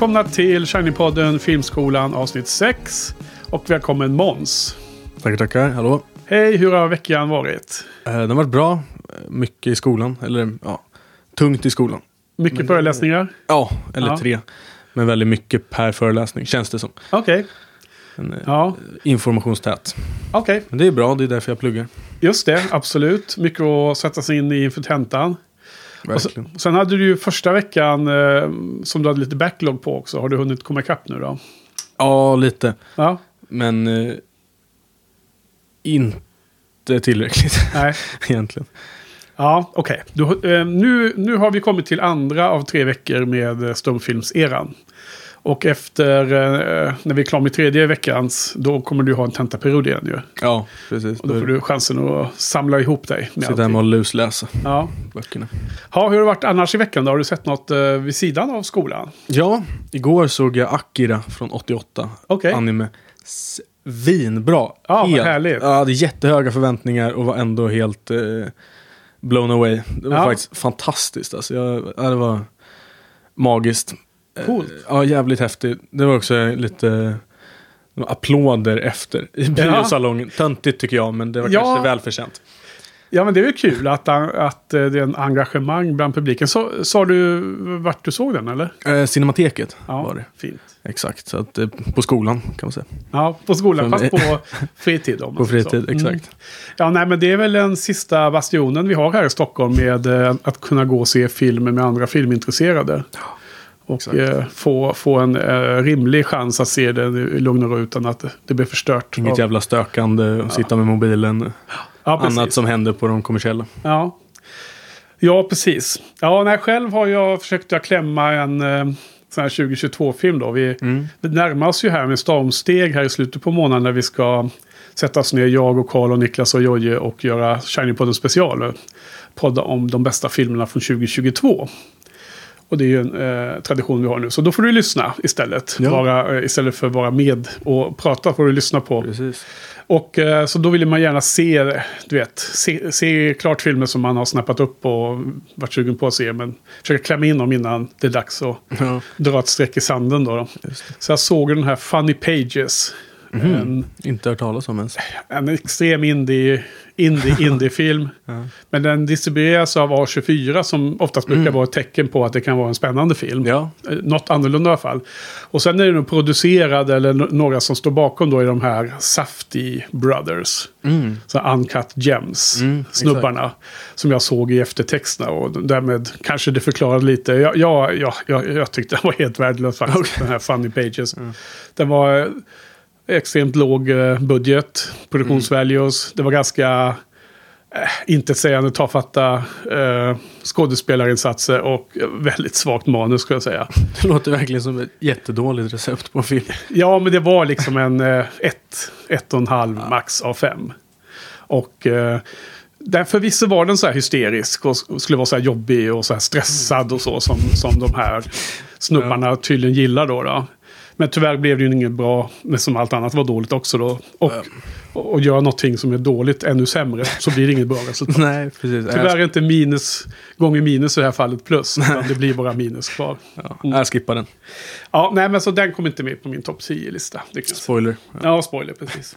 Välkomna till Shinypodden Filmskolan avsnitt 6. Och välkommen Måns. Tackar, tackar. Hallå. Hej, hur har veckan varit? Eh, den har varit bra. Mycket i skolan. Eller ja, tungt i skolan. Mycket Men- föreläsningar? Ja, eller Ja. tre. Men väldigt mycket per föreläsning, känns det som. Okej. En, eh, Ja, Informationstät. okej. Men det är bra, det är därför jag pluggar. Just det, absolut. Mycket att sätta sig in i inför tentan. Och sen, hade du ju första veckan eh, som du hade lite backlog på också. Har du hunnit komma ikapp nu då? Ja, lite. Ja, Men eh, inte tillräckligt nej. egentligen. Ja, okej. Du, eh, nu, nu har vi kommit till andra av tre veckor med eh, stumfilmseran. Och efter, eh, när vi är klara med tredje veckans, då kommer du ha en tentaperiod igen ju. Ja, precis. Och då får du chansen att samla ihop dig. Med Sitta hemma och lusläsa Ja. böckerna. ja, hur har det varit annars i veckan då? Har du sett något eh, vid sidan av skolan? Ja, igår såg jag Akira från 88. Okej. Anime. Svinbra. Ja, vad helt. härligt. Jag hade jättehöga förväntningar och var ändå helt eh, blown away. Det var Ja. faktiskt fantastiskt. Alltså, jag, ja, det var magiskt. Eh, Coolt. Ja, jävligt häftigt. Det var också lite applåder efter i biosalongen. Töntigt tycker jag, men det var Ja. kanske välförtjänt. Ja, men det är väl kul att, att eh, det är en engagemang bland publiken. Så, sa du vart du såg den eller? Eh, Cinemateket Ja, var det. fint. Exakt, så att, eh, på skolan kan man säga. Ja, på skolan, fast på fritid. Om På säger så. fritid, Mm. exakt. Ja, nej, men det är väl den sista bastionen vi har här i Stockholm med eh, att kunna gå och se film med andra filmintresserade. Och eh, få, få en eh, rimlig chans att se den i lugn och ro utan att det blir förstört. Inget av- jävla stökande och sitta med mobilen. ja. Annat som händer på de kommersiella. Ja. ja, precis. Ja, nej, själv har jag försökt att klämma en eh, sån här 2022-film då. Vi, Mm. vi närmar oss ju här med stormsteg här i slutet på månaden när vi ska sätta oss ner, jag och Karl och Niklas och Jojje och göra Shiny Podden special. Podda om de bästa filmerna från 2022. Och det är ju en eh, tradition vi har nu. Så då får du lyssna istället. Ja. Vara, eh, istället för att vara med och prata får du lyssna på. Precis. Och eh, så då vill man gärna se, du vet, se, se klart filmer som man har snappat upp och varit sugen på att se. Men försöka klämma in dem innan det är dags att Ja, dra ett streck i sanden då. då. Så jag såg den här Funny Pages. En, Inte hört talas om ens. en extrem indie, indie, indie-film. Ja. Men den distribueras av A24 som oftast brukar vara ett tecken på att det kan vara en spännande film. Ja, Eh, Något annorlunda i alla fall. Och sen är det nog producerad, eller några som står bakom då, i de här Safety Brothers. mm. Så Uncut Gems, Mm, snubbarna. Som jag såg i eftertexterna och därmed kanske det förklarade lite. Jag, jag, jag, jag, jag tyckte den var helt värdelös faktiskt, den här Funny Pages. Den var extremt låg eh, budget, produktionsvalues. Det var ganska eh, intetsägande tafatta eh, skådespelarinsatser och väldigt svagt manus skulle jag säga. det låter verkligen som ett jättedåligt recept på en film. Ja, men det var liksom en eh, ett, ett och en halv max av fem. Och eh, där förvisso var den så här hysterisk och sk- skulle vara så här jobbig och så här stressad och så som, som de här snubbarna tydligen gillar då, då. Men tyvärr blev det ju inget bra, men som allt annat var dåligt också då. Och, och, och göra någonting som är dåligt ännu sämre så blir det inget bra resultat. Nej, precis. Tyvärr är inte minus gånger minus i det här fallet plus. Utan det blir bara minus kvar. Ja, jag skippar den. Ja, nej men så den kommer inte med på min topp 10-lista. Det kan jag säga. Spoiler. Ja. Ja, spoiler precis.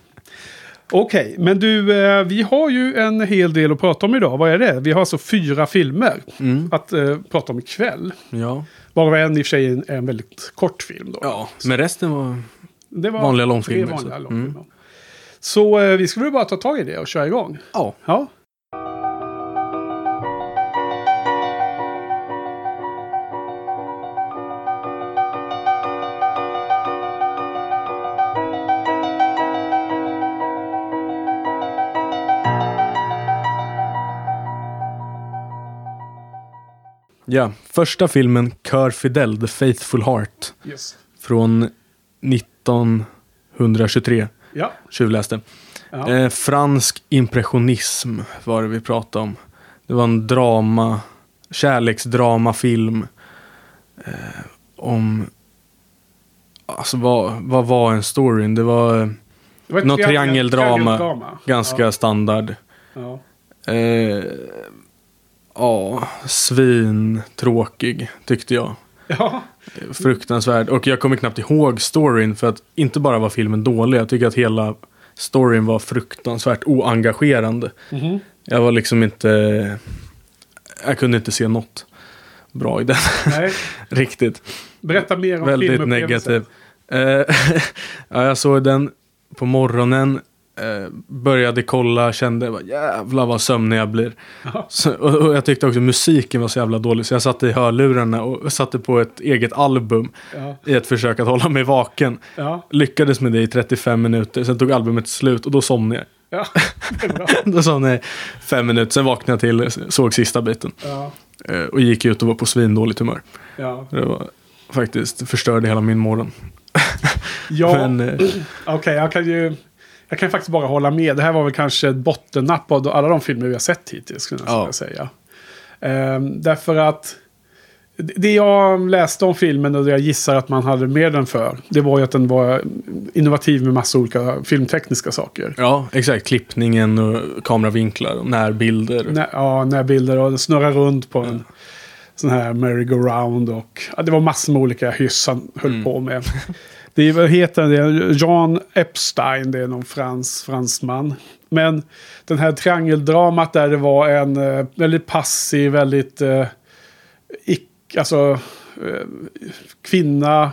Okej, men du, eh, vi har ju en hel del att prata om idag. Vad är det? Vi har alltså fyra filmer Mm. att eh, prata om ikväll. Ja. Varav en i och för sig är en, väldigt kort film då. ja, men resten var... det var vanliga långfilmer, vanliga långfilmer. Så eh, vi väl bara ta tag i det och köra igång. Ja. Ja. Ja, första filmen Kör Fidel, The Faithful Heart. Yes. Från 1923. Ja. Tjuvläste. Ja. Eh, fransk impressionism var det vi pratade om. Det var en drama, kärleksdramafilm. Eh, om, alltså vad, vad var en storyn? Det var eh, Det var något triangel- triangeldrama. triangeldrama. ganska standard. Ja. Eh, Ja, svin tråkig tyckte jag. Ja. Fruktansvärd. Och jag kommer knappt ihåg storyn för att inte bara var filmen dålig. Jag tycker att hela storyn var fruktansvärt oengagerande. Mhm. Jag var liksom inte... Jag kunde inte se något bra i den. Riktigt. Berätta mer om Väldigt filmupplevelsen. negativ. Eh, ja, jag såg den på morgonen. Eh, började kolla, kände jävlar vad sömnig jag blir. Så, och, och jag tyckte också musiken var så jävla dålig så jag satte i hörlurarna och satte på ett eget album Ja. i ett försök att hålla mig vaken. Ja. Lyckades med det i 35 minuter, sen tog albumet slut och då somnade jag. Ja. Då somnade jag fem minuter, sen vaknade jag till, såg sista biten. Ja. Eh, och gick ut och var på svindåligt humör. Ja. Det var faktiskt, förstörde hela min morgon. Ja. Men, eh, Okej, jag kan ju... Jag kan faktiskt bara hålla med. Det här var väl kanske ett bottennapp av alla de filmer vi har sett hittills. Skulle jag Ja. säga. Ehm, därför att det jag läste om filmen och det jag gissar att man hade med den för. Det var ju att den var innovativ med massa olika filmtekniska saker. ja, exakt. Klippningen och kameravinklar och närbilder. När, ja, närbilder och den snurrar runt på en sån här merry-go-round. Och ja, det var massor med olika hyss han höll Mm. på med. Det är, vad heter det? Jean Epstein, det är någon frans, fransman. Men den här triangeldramat där det var en eh, väldigt passiv, väldigt eh, ick, alltså, eh, kvinna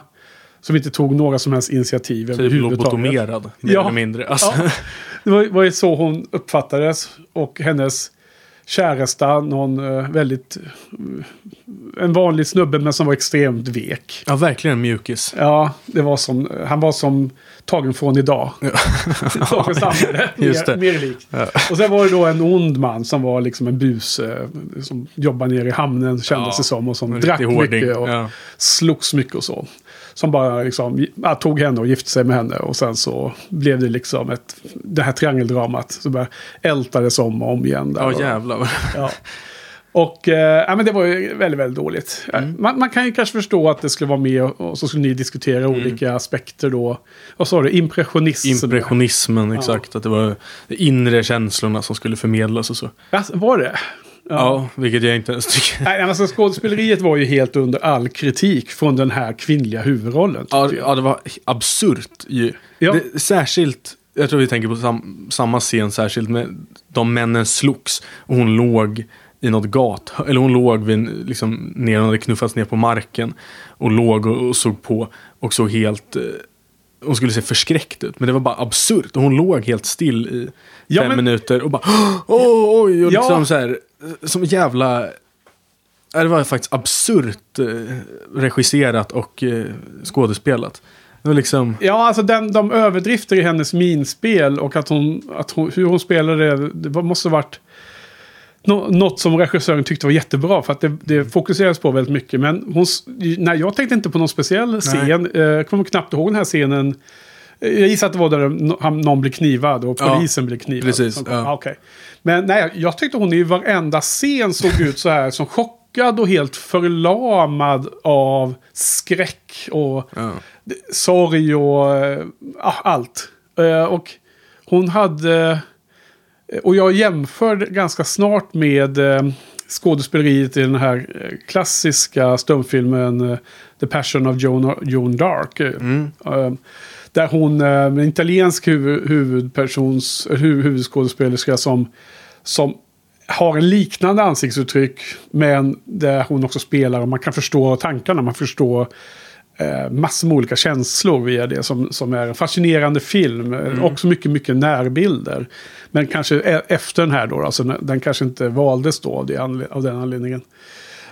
som inte tog några som helst initiativ Typ överhuvudtaget. lobotomerad, mer Ja. eller mindre. Alltså, Ja, det var, var ju så hon uppfattades. Och hennes käresta, någon eh, väldigt... eh, en vanlig snubbe men som var extremt vek. ja, verkligen en mjukis. Ja, det var som, han var som tagen från idag. Dagens samhälle. Mer, mer likt. Och sen var det då en ond man som var liksom en buse. Som jobbade nere i hamnen kändes Ja, det som. Och som drack hårding. mycket och Ja. slogs mycket och så. Som bara liksom, ja, tog henne och gifte sig med henne. Och sen så blev det liksom ett, det här triangeldramat. Så bara ältades om och om igen. Där. Ja, Och- jävlar. Ja. Och eh, ja, men det var ju väldigt, väldigt dåligt. Eh, Mm. Man, man kan ju kanske förstå att det skulle vara med och, och så skulle ni diskutera Mm. olika aspekter då. Vad sa du? Impressionism? Impressionismen, exakt. Att det var de inre känslorna som skulle förmedlas och så. Ja, var det? Ja, vilket jag inte ens tycker. Nej, alltså skådespeleriet var ju helt under all kritik från den här kvinnliga huvudrollen. Ja, ja, det var absurt ju. Ja. Det, särskilt, jag tror vi tänker på sam, samma scen särskilt med de männen slogs och hon låg i något gat. Eller hon låg vid, en- liksom, ner, hon hade knuffats ner på marken och låg och, och såg på och såg helt eh, hon skulle se förskräckt ut, men det var bara absurt. Och hon låg helt still i Ja, fem men- minuter och bara oj, oj, och Ja. liksom så här, som jävla... Ja, Det var faktiskt absurt eh, regisserat och eh, skådespelat. Det var liksom... Ja, alltså den, de överdrifter i hennes minspel och att hon, att hon, hur hon spelade det, det måste ha varit nå, något som regissören tyckte var jättebra. För att det, det fokuseras på väldigt mycket. Men hon, nej, jag tänkte inte på någon speciell scen. Eh, Jag kommer knappt ihåg den här scenen. Eh, Jag gissar att det var där någon blev knivad och Ja, polisen blev knivad. precis, ja. Ah, okej. Men nej, jag tyckte hon i varenda scen såg ut så här som chockad och helt förlamad av skräck och Ja. sorg och eh, ja, allt. Eh, och hon hade... Och jag jämförde ganska snart med eh, skådespeleriet i den här eh, klassiska stumfilmen eh, The Passion of Joan, Joan Dark. eh, eh, där hon, eh, en italiensk huvud, huvudpersons, hu, huvudskådespelerska som, som har en liknande ansiktsuttryck. Men där hon också spelar och man kan förstå tankarna, man förstår eh, massor med olika känslor via det som, som är en fascinerande film. Eh, Också mycket, mycket närbilder. Men kanske e- efter den här då, alltså den- kanske inte valdes då av den anledningen.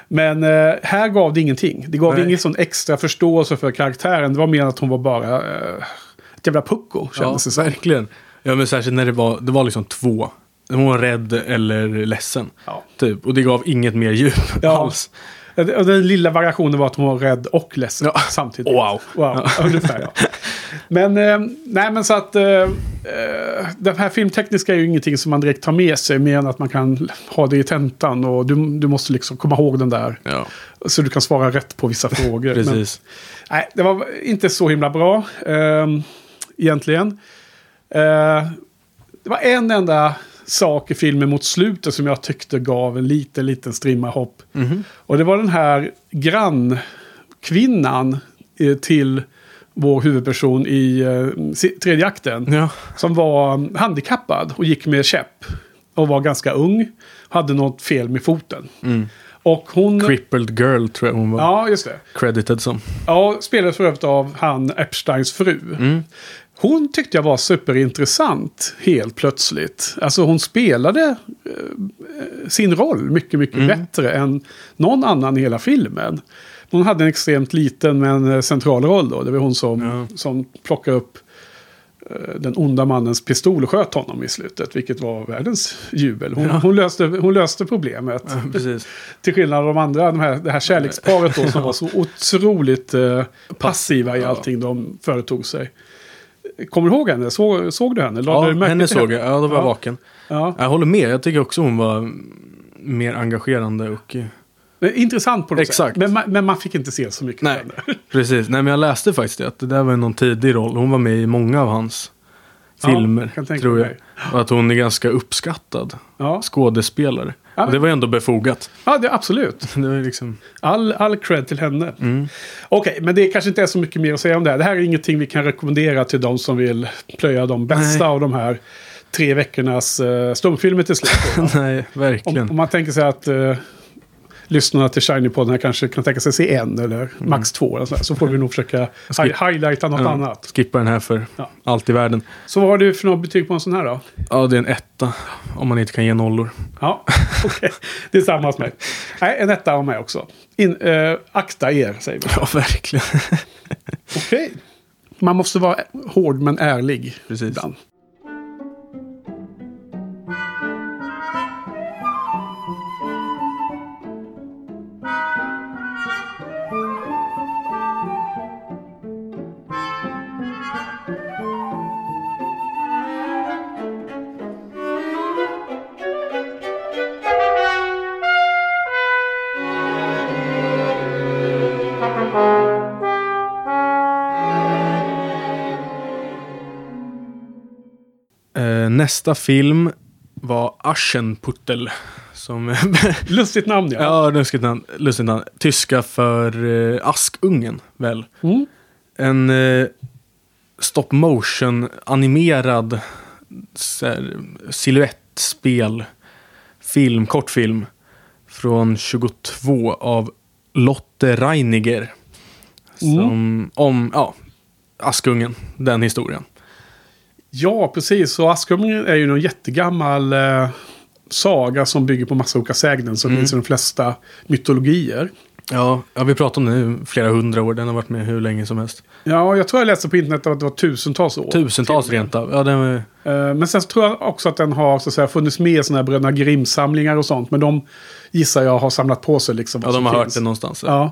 Men eh, här gav det ingenting. Det gav Nej. ingen sån extra förståelse för karaktären. Det var mer att hon var bara eh, ett jävla pucko, Ja, kändes det som. verkligen. Ja, men särskilt när det var, det var liksom två. Hon var rädd eller ledsen. Ja. Typ. Och det gav inget mer djup Ja. alls. Ja, och Den lilla variationen var att hon var rädd och ledsen Ja. samtidigt. Wow. wow. Ungefär, ja. Men, eh, nej men så att eh, eh, den här filmtekniska är ju ingenting som man direkt tar med sig mer än att man kan ha det i tentan och du, du måste liksom komma ihåg den där. Ja, Så du kan svara rätt på vissa frågor. Men, precis. nej, det var inte så himla bra eh, egentligen. Eh, det var en enda sak i filmen mot slutet som jag tyckte gav en liten, liten strimma hopp. Mhm. Och det var den här grannkvinnan eh, till vår huvudperson i eh, tredje akten. Ja. Som var handikappad och gick med käpp. Och var ganska ung. Hade något fel med foten. Och hon... Crippled Girl tror jag hon var Ja, just det. credited som. Ja, spelades för övrigt av han Epsteins fru. Hon tyckte jag var superintressant helt plötsligt. Alltså hon spelade eh, sin roll mycket, mycket bättre än någon annan i hela filmen. Hon hade en extremt liten men eh, central roll då. Det var hon som, Ja. som plockade upp eh, den onda mannens pistol och sköt honom i slutet. Vilket var världens jubel. Hon, hon, löste, hon löste problemet. Precis. Till skillnad från de andra, de här, det här kärleksparet då som var så otroligt eh, passiva i Ja. allting de företog sig. Kommer du ihåg henne? Så, såg du henne? Lade Ja, henne såg jag. Ja, då var jag Ja. vaken. Ja. Jag håller med. Jag tycker också hon var mer engagerande och... eh, Intressant på något Exakt. sätt. Men, man- men man fick inte se så mycket Nej. Precis. Nej, men jag läste faktiskt det. Att det där var någon tidig roll. Hon var med i många av hans Ja, filmer, kan tänka tror jag. mig. Och att hon är ganska uppskattad Ja, skådespelare. Ja, Och det var ändå befogat. ja det, absolut. Det var liksom... All, all cred till henne. Mm. Okej, men det kanske inte är så mycket mer att säga om det här. Det här är ingenting vi kan rekommendera till de som vill plöja de bästa Nej. av de här tre veckornas uh, stumfilmer till slut. Nej, verkligen. Om, om man tänker sig att uh, lyssnarna till Shiny-podden kanske kan tänka sig se en eller max två. Eller så, där, så får vi nog försöka hi- highlighta något Ja, annat. Skippa den här för Ja. allt i världen. Så vad har du för något betyg på en sån här då? Ja, det är en etta. Om man inte kan ge nollor. Ja, okej. Det är samma hos mig. Nej, en etta av mig också. In, eh, akta er, säger vi. Ja, verkligen. Okej. Man måste vara hård men ärlig. Precis. ibland. Nästa film var Aschenputtel. Som... Lustigt namn ja. ja, lustigt namn. Lustigt namn. Tyska för eh, Askungen, väl? Mm. En eh, stop motion animerad så här, silhuettspel film, kortfilm från 22 av Lotte Reiniger. Som, om, ja, Askungen, den historien. Ja, precis. Och Askungen är ju någon jättegammal eh, saga som bygger på massa olika sägnen som Mm. finns i de flesta mytologier. Ja, ja, vi pratat om det nu flera hundra år. Den har varit med hur länge som helst. Ja, jag tror jag läste på internet att det var tusentals år. Tusentals rent av. Ja, den var, Eh, Men sen tror jag också att den har så att säga, funnits med i sådana här Bröderna Grimm-samlingar och sånt. Men de gissar jag har samlat på sig liksom. ja, de har hört finns. det någonstans. Ja. Eh,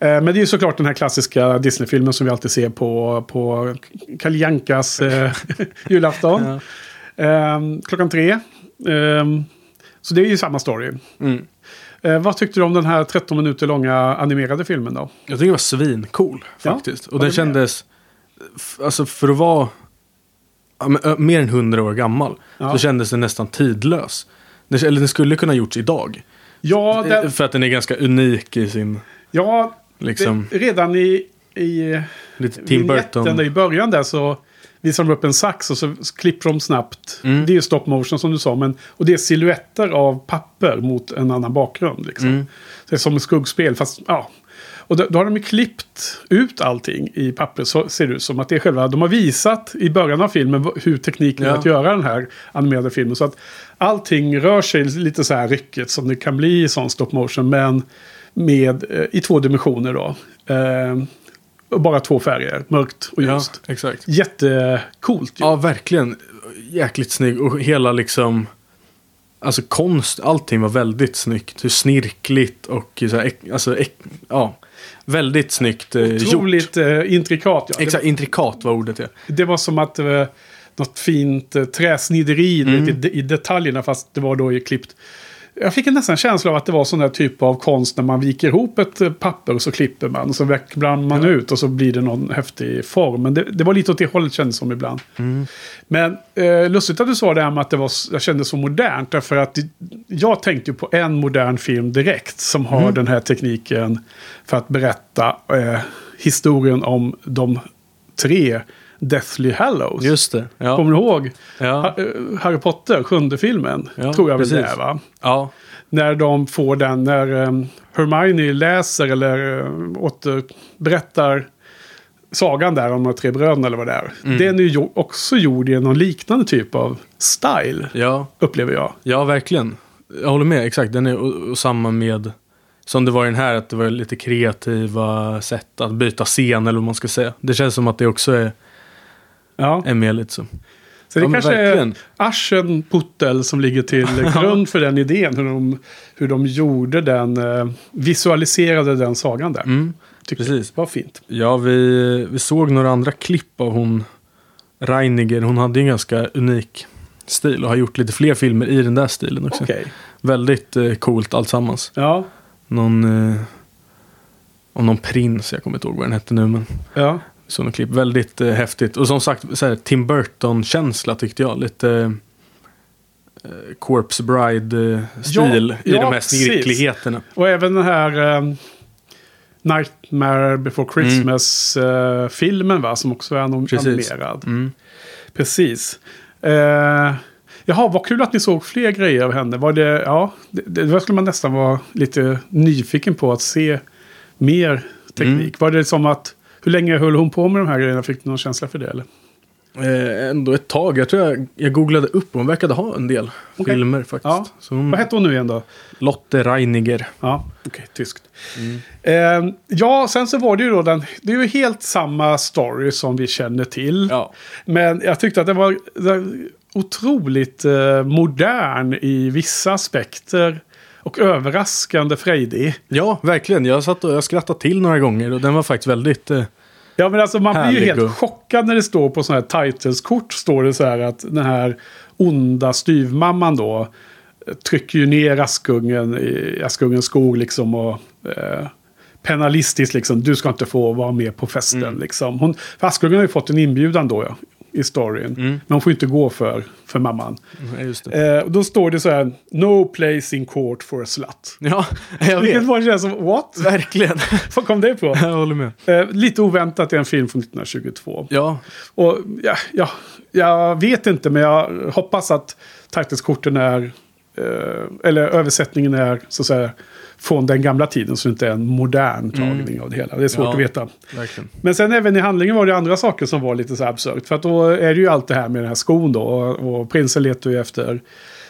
Men det är ju såklart den här klassiska Disney-filmen som vi alltid ser på, på Kalle Jankas eh, julafton. Ja. Eh, klockan tre. Eh, så det är ju samma story. Mm. Eh, vad tyckte du om den här 13 minuter långa animerade filmen då? Jag tycker det var svincool Ja, faktiskt. och håller den kändes, alltså för att vara ja, mer än hundra år gammal, Ja. så kändes den nästan tidlös. Den, eller den skulle kunna gjorts idag. Ja, den, För att den är ganska unik i sin, ja liksom, det, redan i, i lite Tim Burton. där i början där så visar de upp en sax och så klipper de snabbt. Mm. Det är ju stop motion som du sa. Men, och det är silhuetter av papper mot en annan bakgrund. Liksom. Mm. Det är som ett skuggspel. Fast, ja. Och då, då har de ju klippt ut allting i papper. Så ser det ut som att det är själva. De har visat i början av filmen hur tekniken är Ja. att göra den här animerade filmen. Så att allting rör sig lite så här ryckigt som det kan bli i sån stop motion. Men med, eh, i två dimensioner då. Eh, bara två färger, mörkt och Ja, ljust. exakt. Jättecoolt ju. Ja, verkligen. Jäkligt snygg. Och hela liksom... Alltså konst, allting var väldigt snyggt. Hur snirkligt och så här, alltså, ja, väldigt snyggt eh, gjort. Otroligt eh, intrikat. Ja. Exakt, intrikat var ordet ja. Det, var som att det var något fint eh, träsnideri Mm. i, i detaljerna fast det var då klippt. Jag fick en nästan känsla av att det var sån där typ av konst när man viker ihop ett eh, papper och så klipper man och så vecklar man ut och så blir det någon häftig form. Men det, det var lite åt det hållet kändes som ibland. Mm. Men eh, lustigt att du sa det här med att det var, jag kände så modernt. Därför att jag tänkte ju på en modern film direkt som har Mm. den här tekniken för att berätta eh, historien om de tre Deathly Hallows. Just det. Ja. Kommer du ihåg? Ja. Ha- eh, Harry Potter, sjunde filmen. Ja, tror jag väl det är va? ja. När de får den, när um, Hermione läser eller uh, återberättar sagan där om de tre bröderna eller vad det är. Mm. Den är ju också gjord i någon liknande typ av style, Ja. upplever jag. ja, verkligen. Jag håller med, exakt. Den är och, och samma med som det var i den här, att det var lite kreativa sätt att byta scen eller vad man ska säga. Det känns som att det också är, Ja. är med lite så. Det Ja, kanske verkligen. är Aschen Puttel som ligger till grund för den idén. Hur de, hur de gjorde den, eh, visualiserade den sagan där. Mm. Precis. var fint. Ja, vi, vi såg några andra klipp av hon Reiniger. Hon hade en ganska unik stil och har gjort lite fler filmer i den där stilen också. Okej. Väldigt eh, coolt alltsammans. Ja. Någon, eh, om någon prins, jag kommer inte ihåg vad den hette nu, men Ja. Så någon klipp. Väldigt eh, häftigt. Och som sagt, så här, Tim Burton-känsla tyckte jag. Lite eh, Corpse Bride-stil Ja, i ja, de här precis. snirkligheterna. Och även den här eh, Nightmare Before Christmas-filmen va? Som också är anom- Precis. animerad. Mm. Precis. Eh, jaha, vad kul att ni såg fler grejer av henne. Var det, ja, det, det skulle man nästan vara lite nyfiken på att se mer teknik. Mm. Var det som att, hur länge höll hon på med de här grejerna? Fick du någon känsla för det? Eller? Eh, ändå ett tag. Jag tror jag, jag googlade upp och hon verkade ha en del Okej. filmer faktiskt. Ja. Hon, Vad hette hon nu igen då? Lotte Reiniger. Ja, okej, tyskt. Eh, ja, sen så var det ju då den, det är ju helt samma story som vi känner till. Ja. Men jag tyckte att det var, det var otroligt eh, modern i vissa aspekter. Och överraskande frejdig. ja, verkligen. Jag satt och jag skrattade till några gånger och den var faktiskt väldigt... Eh, Ja men alltså man blir ju helt chockad när det står på sådana här titelskort. Står det så här att den här onda styvmamman då eh, trycker ju ner Askungen i Askungens skog liksom och eh, penalistiskt liksom. Du ska inte få vara med på festen Mm. liksom. Hon, för Askungen har ju fått en inbjudan då ja, i storyn. Mm. Men hon får inte gå för, för mamman. det. Eh, och då står det så här. No place in court for a slut. Ja, jag Vilket vet. var känns som, what? Verkligen. Vad kom det på? jag håller med. Eh, lite oväntat i en film från 1922. Ja, Och ja, ja, jag vet inte, men jag hoppas att titelskorten är, eller översättningen är så att säga från den gamla tiden så det inte är en modern tagning av det hela. Det är svårt Ja. att veta. verkligen. Men sen även i handlingen var det andra saker som var lite så absurt. För att då är det ju allt det här med den här skon då. Och, och prinsen letar ju efter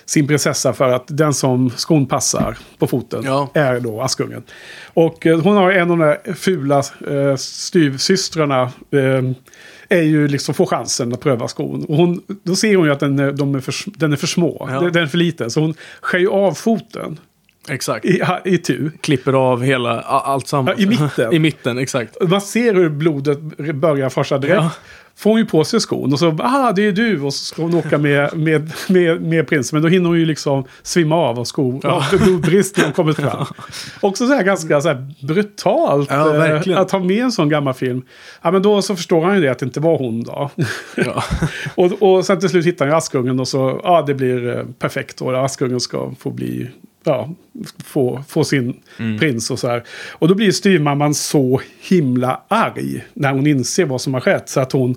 sin prinsessa för att den som skon passar på foten Ja. är då Askungen. Och eh, hon har en av de där fula eh, styvsystrarna. Eh, är ju liksom får chansen att pröva skon. Och hon, då ser hon ju att den är, de är för, den är för små. Ja. Den, är för liten. Så hon skär ju av foten Exakt. i, i tu. Klipper av hela, allt sammans. Ja, i mitten. I mitten, exakt. Man ser hur blodet börjar forsa direkt. Ja. Får hon ju på sig skon och så, ah det är du. Och så ska hon åka med, med, med, med prinsen. Men då hinner hon ju liksom svimma av av sko. Ja. Blodbrist när hon kommit fram. Också så här ganska så här brutalt. Ja, eh, att ha med en sån gammal film. Ja men då så förstår han ju det att det inte var hon då. Ja. och, och sen till slut hittar han ju Askungen och så, ja det blir eh, perfekt. Och Askungen ska få bli, ja, få, få sin Mm. prins och så här. Och då blir styvmamman så himla arg när hon inser vad som har skett. Så att hon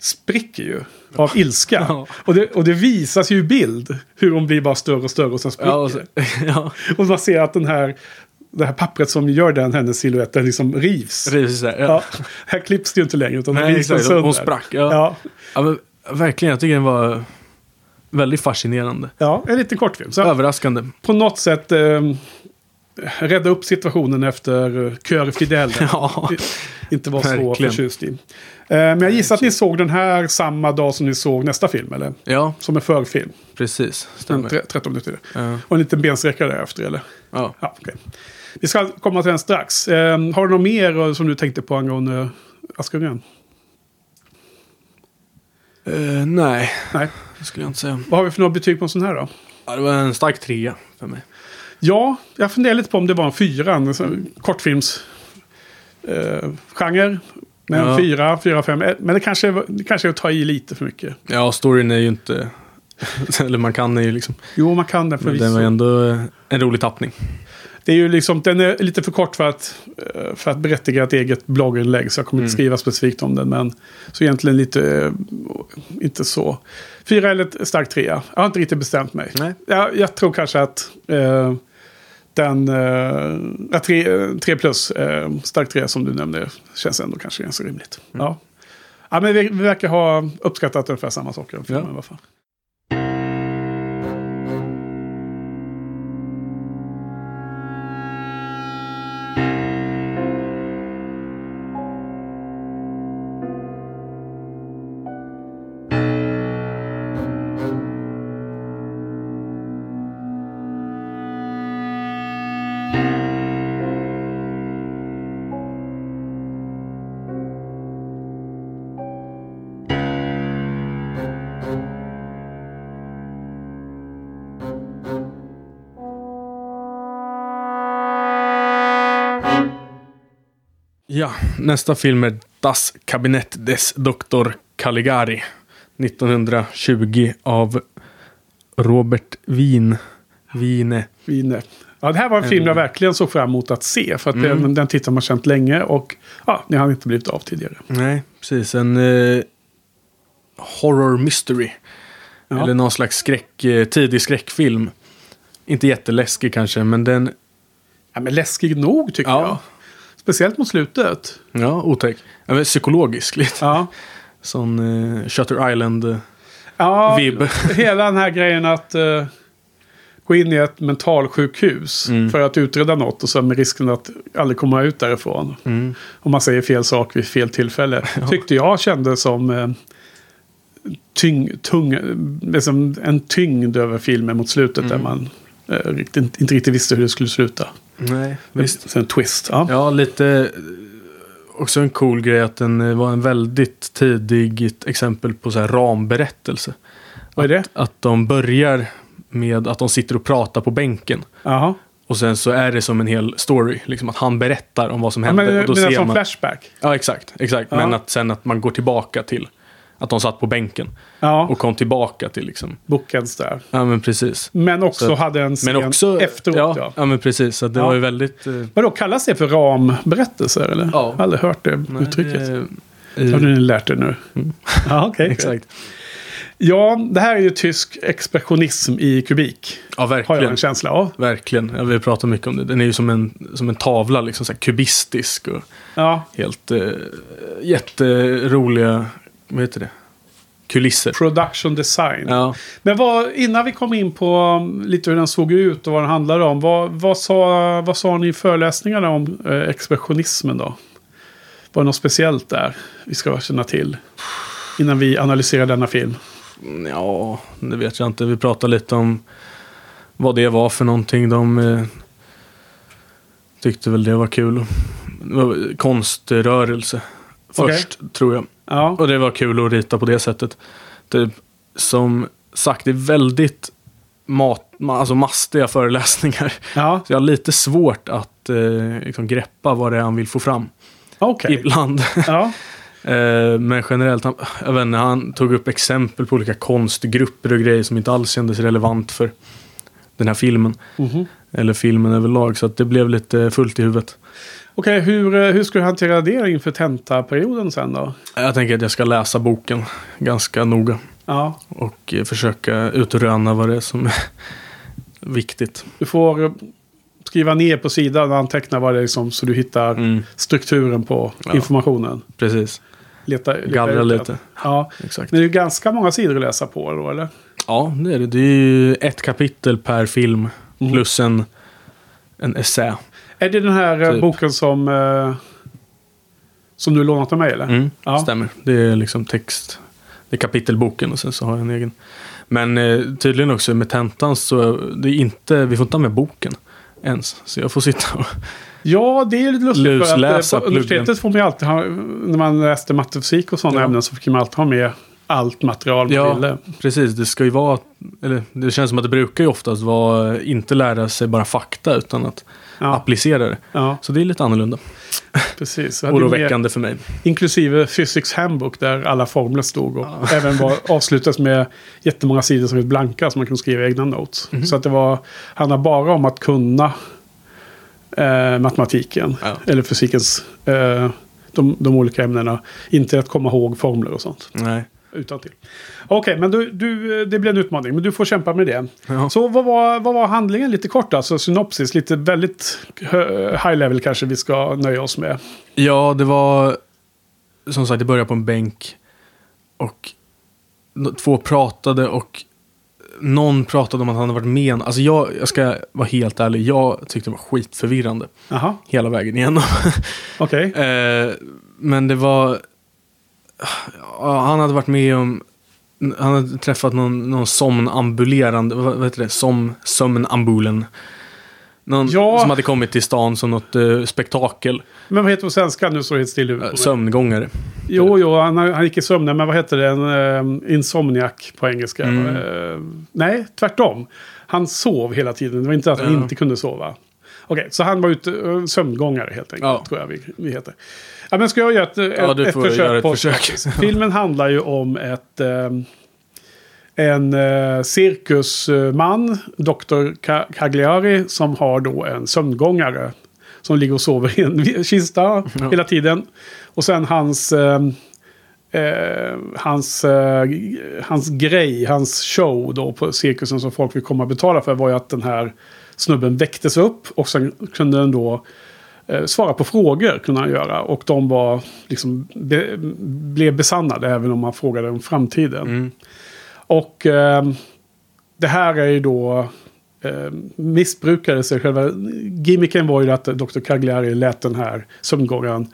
spricker ju av ilska. Ja. Och, det, och det visas ju i bild hur hon blir bara större och större och sen spricker. Ja, och så, ja. Och man ser att den här, det här pappret som gör den hennes silhuett, den liksom rivs. Där. Ja. Ja. Här klipps det ju inte längre utan den Nej, rivs den exakt. sönder. Hon sprack. Ja. Ja. Ja, men, verkligen, jag tycker den var väldigt fascinerande. ja, en liten kortfilm. Så Överraskande. på något sätt eh, rädda upp situationen efter eh, Kör Fidel. Ja, Inte var så verkligen. förtjust i. Eh, Men jag gissar att ni såg den här samma dag som ni såg nästa film, eller? ja Som en förfilm. precis. Stämmer. tre- 13 minuter. Ja. Och en liten bensträckare därefter, eller? Ja. Ja, okej. Vi ska komma till den strax. Eh, har du något mer som du tänkte på angående Askungen? Eh, nej, Nej. det skulle jag inte säga. Vad har vi för några betyg på en sån här då? Ja, det var en stark trea för mig. Ja, jag funderar lite på om det var en fyra. En sån kortfilms eh, genre. Men Ja. fyra, fyra, fem. eh, Men det kanske, var- det kanske är att ta i lite för mycket. Ja, storyn är ju inte... Eller man kan ju liksom. Jo, man kan den Men den var förvisso. ändå eh, en rolig tappning. Det är ju liksom, den är lite för kort för att, eh, för att berättiga ett eget blogginlägg. Så jag kommer inte Mm. skriva specifikt om den. Men så egentligen lite, eh, inte så. Fyra eller stark trea. Jag har inte riktigt bestämt mig. Nej. Jag, jag tror kanske att eh, den eh, tre, tre plus, eh, stark trea som du nämnde, känns ändå kanske ganska rimligt. Mm. Ja. ja, men vi, vi verkar ha uppskattat ungefär samma saker. Ja. i alla fall. Ja, nästa film är Das Kabinett des Dr. Caligari. 1920 av Robert Wien. Wiene. Vine. Ja, det här var en film jag verkligen såg fram emot att se. För att Mm. den, den titeln man känt länge och ja, ni har inte blivit av tidigare. Nej, precis. En eh, horror mystery. Ja. Eller någon slags skräck, eh, tidig skräckfilm. Inte jätteläskig kanske, men den... Ja, men läskig nog tycker Ja. jag. Speciellt mot slutet. Ja, otäck. Ja, men psykologisk lite. Ja. Sån eh, Shutter Island-vibb. Ja, hela den här grejen att eh, gå in i ett mentalsjukhus Mm. för att utreda något och så med risken att aldrig komma ut därifrån. Mm. Om man säger fel sak vid fel tillfälle. Tyckte jag kände som eh, tyng, tung, liksom en tyngd över filmen mot slutet Mm. där man eh, riktigt, inte riktigt visste hur det skulle sluta. Nej, visst. Sen en twist. Ja. Ja, lite... eh, Också en cool grej att den eh, var en väldigt tidigt exempel på så här ramberättelse. Vad är det? Att de börjar med att de sitter och pratar på bänken. Jaha. Och sen så är det som en hel story. Liksom att han berättar om vad som Ja, hände. men, och då men ser som man... flashback. Ja, exakt. exakt. Ja. Men att sen att man går tillbaka till att de satt på bänken. Ja, Och kom tillbaka till liksom. bookends där. Ja, men precis. Men också Så- hade en scen Men också... efteråt. ja, Ja. ja. men precis. Så det var ju väldigt... Eh, Vadå, kallas det för ramberättelser eller? Ja. Jag har aldrig hört det nej, uttrycket. eh, Har du lärt dig nu? Ja, okej. Exakt. Ja, det här är ju tysk expressionism i kubik. Ja, Har jag verkligen. en känsla av. Verkligen. Ja, vi pratar mycket om det. Den är ju som en, som en tavla, liksom så kubistisk och Ja, helt eh, jätteroliga, vad heter det? Kulisser. production design. Ja. Men vad, innan vi kom in på um, lite hur den såg ut och vad den handlade om. Vad, vad, sa, vad sa ni i föreläsningarna om eh, expressionismen då? Var det något speciellt där vi ska känna till? Innan vi analyserar denna film. ja, det vet jag inte. Vi pratade lite om vad det var för någonting. De eh, tyckte väl det var kul. Det var konströrelse först, tror jag. Ja, Och det var kul att rita på det sättet. Typ, som sagt, det är väldigt mat, ma- alltså mastiga föreläsningar. ja. Så jag har lite svårt att eh, liksom greppa vad det är han vill få fram. okej. Ibland. Ja. eh, men generellt, han, jag vet inte, han tog upp exempel på olika konstgrupper och grejer som inte alls kändes relevant för den här filmen. Mhm. Eller filmen överlag. Så att det blev lite fullt i huvudet. Okej, hur, eh, hur ska du hantera det inför tentaperioden sen då? Jag tänker att jag ska läsa boken ganska noga. Ja, Och eh, försöka utröna vad det är som är viktigt. du får skriva ner på sidan och anteckna vad det är som, så du hittar Mm, strukturen på Ja. informationen. precis. Leta, leta Gallra lite. Ja, Exakt. men det är ganska många sidor att läsa på då, eller? Ja, det är det. Det är ju ett kapitel per film. Mm. Plus en en essä. Är det den här eh, Typ. boken som... Eh, som du lånat av mig eller? Mm, Ja. Stämmer. Det är liksom text. Det är kapitelboken och sen så har jag en egen. Men eh, tydligen också med tentan så det är inte, vi får inte ha med boken ens. Så jag får sitta och... Ja, det är lite lustigt. För att, Lusläsa eh, universitetet får man ju alltid ha... När man läste mattefysik och sådana Ja. ämnen så fick man alltid ha med allt material man Ja, ville. precis. Det ska ju vara, eller det känns som att det brukar ju oftast vara inte lära sig bara fakta utan att Ja, applicera det. ja Så det är lite annorlunda. precis. Oroväckande för mig. Inklusive Physics Handbook där alla formler stod. Och även var, avslutas med jättemånga sidor som är blanka så man kunde skriva egna notes. Mhm. Så att det var, handlar bara om att kunna eh, matematiken. Ja. Eller fysikens, eh, de, de olika ämnena. Inte att komma ihåg formler och sånt. Nej. Utan till. Okej, men du, du, det blir en utmaning. Men du får kämpa med det. Ja. Så vad var, vad var handlingen lite kort? Alltså synopsis, lite väldigt high level kanske vi ska nöja oss med. Ja, det var som sagt, det började på en bänk. Och två pratade och någon pratade om att han hade varit med. Alltså jag, jag ska vara helt ärlig, jag tyckte det var skitförvirrande. Jaha, Hela vägen igenom. okej. Eh, men det var... Han hade varit med om... Han hade träffat någon, någon somnambulerande... Vad, heter det? Som, sömnambulen. Någon Ja. som hade kommit till stan som något eh, spektakel. Men vad heter på svenska? Nu står det helt still Eh, mig. sömngångare. Jo, jo, han, han gick i sömnen, men vad heter det? En uh, insomniac på engelska. Mm. Eh, nej, tvärtom. Han sov hela tiden. Det var inte att han Ja. inte kunde sova. Okej, så han var ute, uh, sömngångare helt enkelt, Ja. tror jag vi, vi heter. Ja, men ska jag göra ett, ett, du ett får försök göra ett på försök. Filmen handlar ju om ett... eh, en uh, cirkusman, Dr. Cagliari, som har då en sömngångare. Som ligger och sover i en kista Ja. hela tiden. Och sen hans... eh, eh, hans, eh, hans grej, hans show då på cirkusen som folk vill komma och betala för var ju att den här snubben väcktes upp och sen kunde den då eh, svara på frågor kunde han göra. Och de var liksom be, blev besannade även om man frågade om framtiden. Mm. Och eh, det här är ju då eh, missbrukade sig själva. Gimmicken var ju att Dr. Cagliari lät den här sömngångaren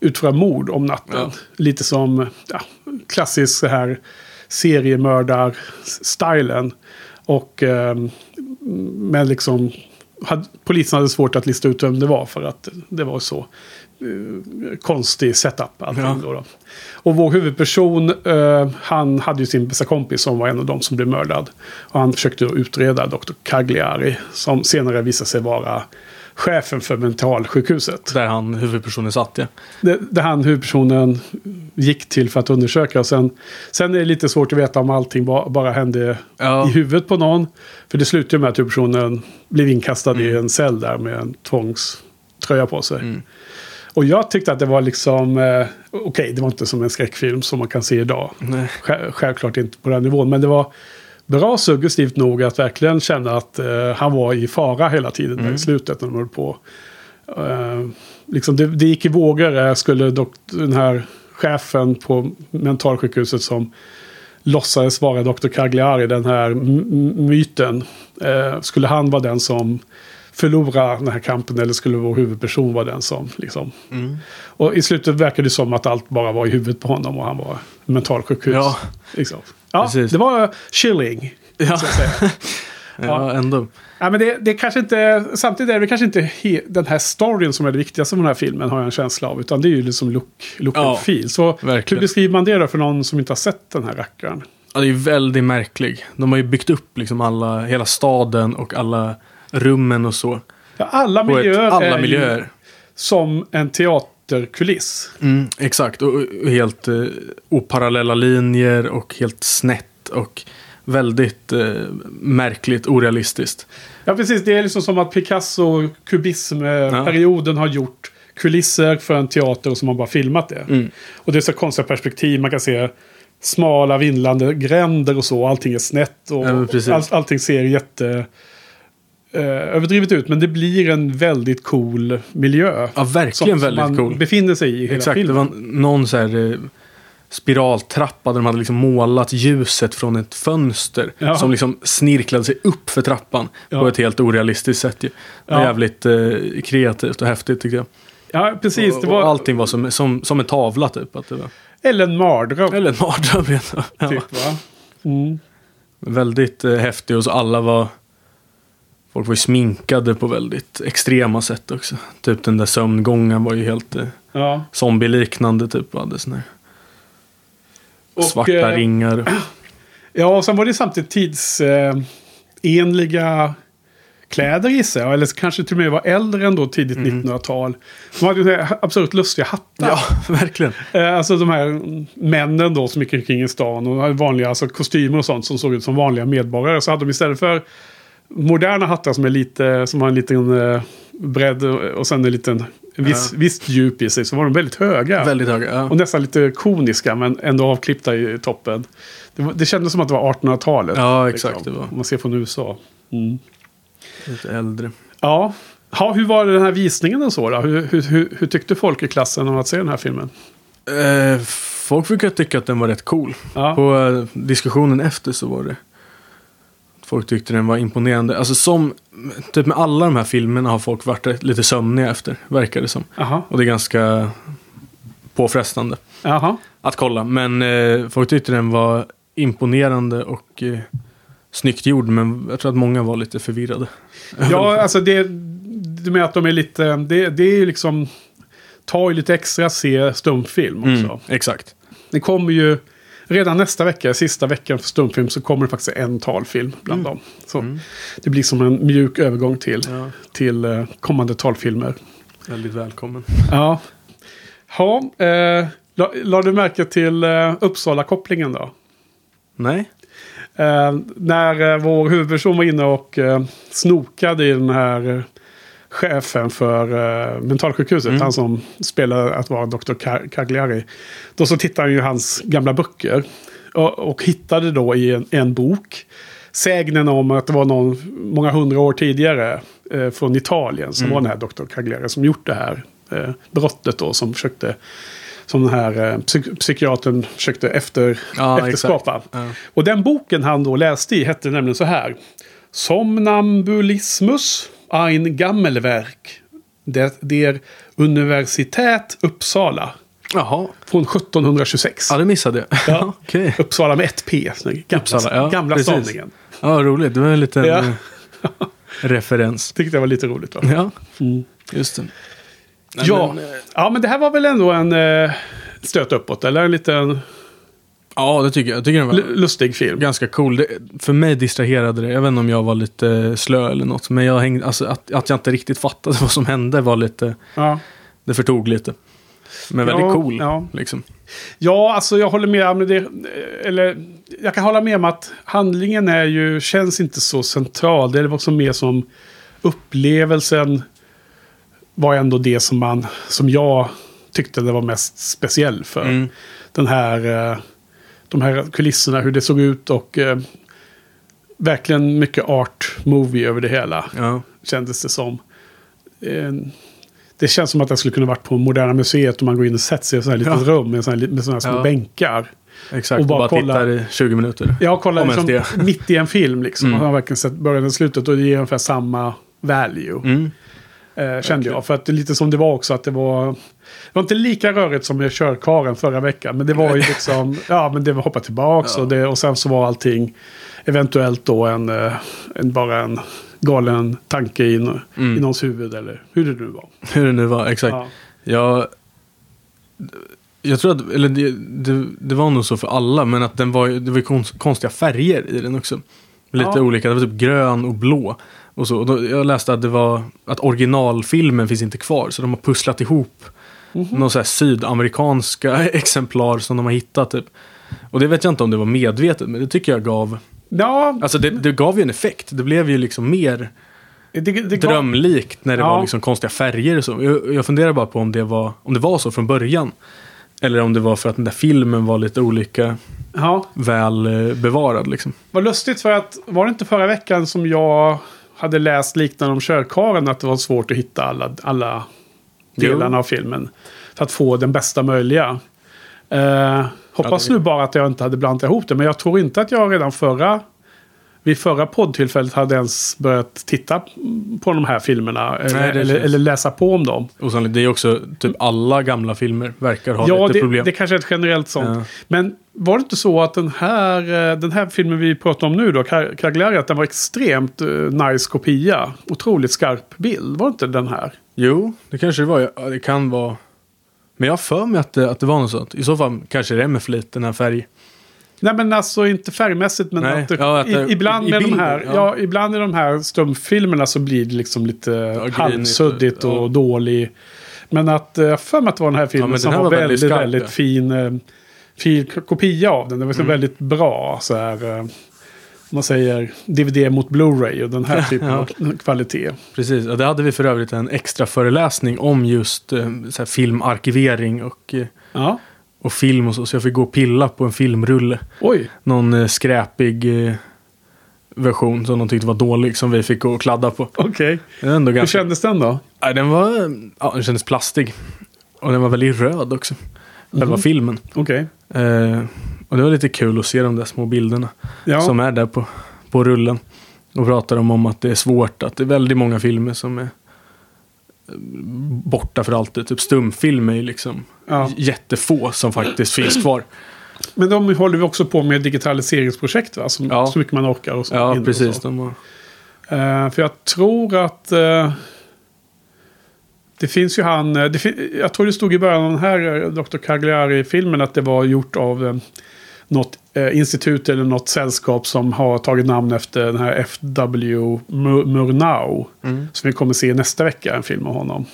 utföra mord om natten. Ja. Lite som ja, klassisk så här seriemördar-stilen. Och eh, men liksom hade, polisen hade svårt att lista ut vem det var för att det var så eh, konstig setup. Allting Ja. då då. Och vår huvudperson, eh, han hade ju sin bästa kompis som var en av dem som blev mördad. Och han försökte utreda Dr. Cagliari, som senare visade sig vara chefen för mentalsjukhuset. Där han, huvudpersonen satt ja. Det, det han huvudpersonen gick till för att undersöka. Och sen, sen är det lite svårt att veta om allting ba, bara hände Ja. i huvudet på någon. För det slutar med att huvudpersonen blev inkastad i en cell där med en tvångströja på sig. Mm. Och jag tyckte att det var liksom, eh, okej det var inte som en skräckfilm som man kan se idag. Nej. Själv- Självklart inte på den nivån, men det var bra suggestivt nog att verkligen känna att eh, han var i fara hela tiden där i slutet när de höll på. Eh, liksom det, det gick i vågor. eh, Skulle dock den här chefen på mentalsjukhuset som låtsades vara Dr. Cagliari, den här myten. Eh, skulle han vara den som förlorar den här kampen eller skulle vår huvudperson vara den som liksom... Mm. Och i slutet verkade det som att allt bara var i huvudet på honom och han var mentalsjukhus. Ja. Liksom. Ja, Precis. det var chilling. Ja. Säga. ja, ändå. Ja, men det, det kanske inte, samtidigt är det kanske inte he, den här storyn som är det viktigaste med den här filmen har jag en känsla av. Utan det är ju liksom look, look Ja, and feel. Så hur verkligen. beskriver man det då för någon som inte har sett den här rackaren? Ja, det är ju väldigt märklig. De har ju byggt upp liksom alla, hela staden och alla rummen och så. Ja, alla På ett, miljöer alla är miljöer. som en teaterkuliss. Mm, exakt, och, och helt eh, oparallella linjer och helt snett och väldigt eh, märkligt orealistiskt. Ja, precis. Det är liksom som att Picasso, kubismperioden har gjort kulisser för en teater och som har bara filmat det. Mm. Och det är så konstiga perspektiv. Man kan se smala vindlande gränder och så. Allting är snett och Ja, all, allting ser jätte... Eh, överdrivet ut, men det blir en väldigt cool miljö. Ja, verkligen som väldigt man cool. befinner sig i hela Exakt, det filmen. var någon så här... eh, spiraltrappa där de hade liksom målat ljuset från ett fönster. Ja. Som liksom snirklade sig upp för trappan Ja. på ett helt orealistiskt sätt. Ju. Det var Ja. jävligt eh, kreativt och häftigt tycker jag. Ja, precis. Det Och, och var, allting var som, som, som en tavla typ. Att det var. eller en mardröm. Eller en mardröm. ja. Typ, va? Mm. Väldigt eh, häftig och så alla var Folk var ju sminkade på väldigt extrema sätt också. Typ den där sömngången var ju helt eh, Ja. zombie-liknande typ. Hade såna Och, svarta eh, ringar. Ja, och sen var det samtidigt tidsenliga kläder gissar jag. Eller kanske till och med var äldre än då tidigt 1900-tal. De hade ju absurt lustiga hattar. Ja, verkligen. Eh, Alltså de här männen då som gick omkring i stan och hade vanliga alltså, kostymer och sånt som såg ut som vanliga medborgare. Så hade de istället för moderna hattar som är lite, som har en liten eh, bredd och sen en liten, en viss, visst djup i sig. Så var de väldigt höga. Väldigt höga. Ja. Och nästan lite koniska men ändå avklippta i toppen. Det, var, det kändes som att det var 1800-talet. Ja, exakt, det var. Om man ser från USA. Mm. Lite äldre. Ja. ja, hur var den här visningen och så då? Hur, hur, hur, hur tyckte folk i klassen om att se den här filmen? Eh, folk brukar tycka att den var rätt cool. Ja. På eh, diskussionen efter så var det Folk tyckte den var imponerande. Alltså som, typ med alla de här filmerna har folk varit lite sömniga efter, verkar det som. Jaha. Och det är ganska påfrestande Jaha. att kolla. Men eh, folk tyckte den var imponerande och eh, snyggt gjord. Men jag tror att många var lite förvirrade. Ja, alltså det, det med att de är lite, det, det är ju liksom, tar ju lite extra att se stumfilm också. Mm, exakt. Det kommer ju, redan nästa vecka, sista veckan för stumfilm, så kommer det faktiskt en talfilm bland dem. Så det blir som en mjuk övergång till, Ja, till eh, kommande talfilmer. väldigt välkommen. Ja. Ja, eh, la, la du märke till eh, Uppsala-kopplingen då? Nej? Eh, när eh, vår huvudperson var inne och eh, snokade i den här eh, chefen för eh, mentalsjukhuset. Han som spelar att vara Dr. Ca- Cagliari. Då så tittade han ju hans gamla böcker. Och, och hittade då i en, en bok sägnen om att det var någon många hundra år tidigare eh, från Italien som var den här Dr. Cagliari som gjort det här eh, brottet då som försökte som den här eh, psyk- psykiatern försökte efter, Ja, efterskapa. Ja. Och den boken han då läste i hette nämligen så här. Somnambulismus ein Gammelwerk. Det, der Universität Uppsala. Jaha. Från 1726. Ja, det missade jag. Ja. Okej. Uppsala med ett P. Gamla, Uppsala, ja, gamla precis. stavningen. Ja, roligt. Det var en liten Ja. eh, referens. Tyckte jag var lite roligt va? Ja, Mm. just det. Nej, Ja. men, ja, men det här var väl ändå en eh, stöt uppåt. Eller en liten ja, det tycker jag. Jag tycker den var l- lustig film. ganska cool. Det, för mig distraherade det. Jag vet inte om jag var lite slö eller något. Men jag hängde, alltså, att, att jag inte riktigt fattade vad som hände var lite... Ja. Det förtog lite. Men Ja, väldigt cool. ja. Liksom. Ja, alltså jag håller med. Det, eller, jag kan hålla med om att handlingen är ju, känns inte så central. Det är också mer som upplevelsen var ändå det som, man, som jag tyckte det var mest speciell för. Mm. Den här, eh, de här kulisserna, hur det såg ut och eh, verkligen mycket art movie över det hela. Ja. Kändes det som. Eh, Det känns som att jag skulle kunna varit på Moderna Museet och man går in och sätter sig i ett sånt här litet Ja. rum med såna här, små Ja. bänkar. Exakt. Och Och bara bara, kolla. tittar i 20 minuter. Jag kollar liksom mitt i en film liksom. Mm. Man har verkligen sett början och slutet och det ger ungefär samma value. Mm. Eh, kände jag. För att det är lite som det var också att det var... Det var inte lika rörigt som med körkaren förra veckan. Men det var ju liksom... ja, men det var hoppa tillbaks Ja. och, det, och sen så var allting eventuellt då en, eh, en bara en galen tanke i, Mm. i någons huvud eller hur det nu var. Hur det nu var, exakt. Ja. Jag, jag tror att, eller det, det, det var nog så för alla, men att den var, det var konst, konstiga färger i den också. Lite Ja. olika, det var typ grön och blå. Och så. Och då, jag läste att det var, att originalfilmen finns inte kvar, så de har pusslat ihop Mhm. någon så här sydamerikanska exemplar som de har hittat typ. Och det vet jag inte om det var medvetet, men det tycker jag gav, Ja, alltså det, det gav ju en effekt. Det blev ju liksom mer det, det drömlikt när det Ja. var liksom konstiga färger och så. Jag, jag funderar bara på om det, var, om det var så från början. Eller om det var för att den där filmen var lite olika Ja, väl eh, bevarad liksom. vad lustigt för att var det inte förra veckan som jag hade läst liknande om körkaren att det var svårt att hitta alla, alla Jo. delarna av filmen. För att få den bästa möjliga. Eh, Hoppas Ja, det- nu bara att jag inte hade blandat ihop det. Men jag tror inte att jag redan förra... Vid förra poddtillfället hade ens börjat titta på de här filmerna. Eller, Nej, eller, känns- eller läsa på om dem. Osannolikt. Det är också typ alla gamla filmer verkar ha Ja, lite det, problem. det kanske är ett generellt sånt. Ja. Men var det inte så att den här, eh, den här filmen vi pratar om nu då, Cagliari, att den var extremt uh, nice kopia? Otroligt skarp bild. Var det inte den här? Jo, det kanske det var. Ja, det kan vara. Men jag har för mig att det, att det var något sånt. I så fall kanske det är med flit, den här färg. Nej men alltså inte färgmässigt men Nej, att, ja, att det- i, ibland i- i bilden, här, ja. ja. ibland i de här stumfilmerna så blir det liksom lite grinigt, halvsuddigt och ja. dålig. Men att, eh, jag för mig att det var den här filmen men den som här var, var väldigt väldigt, skarp, väldigt ja. fin, eh, fin kopia av den. Det var liksom Mm. väldigt bra så här. eh, man säger DVD mot Blu-ray och den här typen Ja. av kvalitet. Precis, och det hade vi för övrigt en extra föreläsning om just så här, filmarkivering och, Ja, och film och så. Så jag fick gå och pilla på en filmrulle. oj. Någon eh, skräpig eh, version som de tyckte var dålig som vi fick gå och kladda på. Okej. Ändå Hur ganska... kändes den då? Nej, den var... Ja, den kändes plastig. Och den var väldigt röd också. Själva Mhm. filmen. Okej. Eh, och det var lite kul att se de där små bilderna. Ja. som är där på, på rullen. Och pratar de om att det är svårt, att det är väldigt många filmer som är eh, borta för alltid. Typ stumfilm är ju liksom Ja. jättefå som faktiskt finns kvar. Men de håller vi också på med digitaliseringsprojekt va? Som, Ja. Så mycket man orkar. Och så, Ja, hinner och precis. så. De har, Eh, för jag tror att... eh, det finns ju han... eh, Det fin- jag tror det stod i början av den här Dr. Cagliari-filmen att det var gjort av eh, något eh, institut eller något sällskap som har tagit namn efter den här F.W. Mur- Murnau. Mm. Som vi kommer se nästa vecka, en film av honom.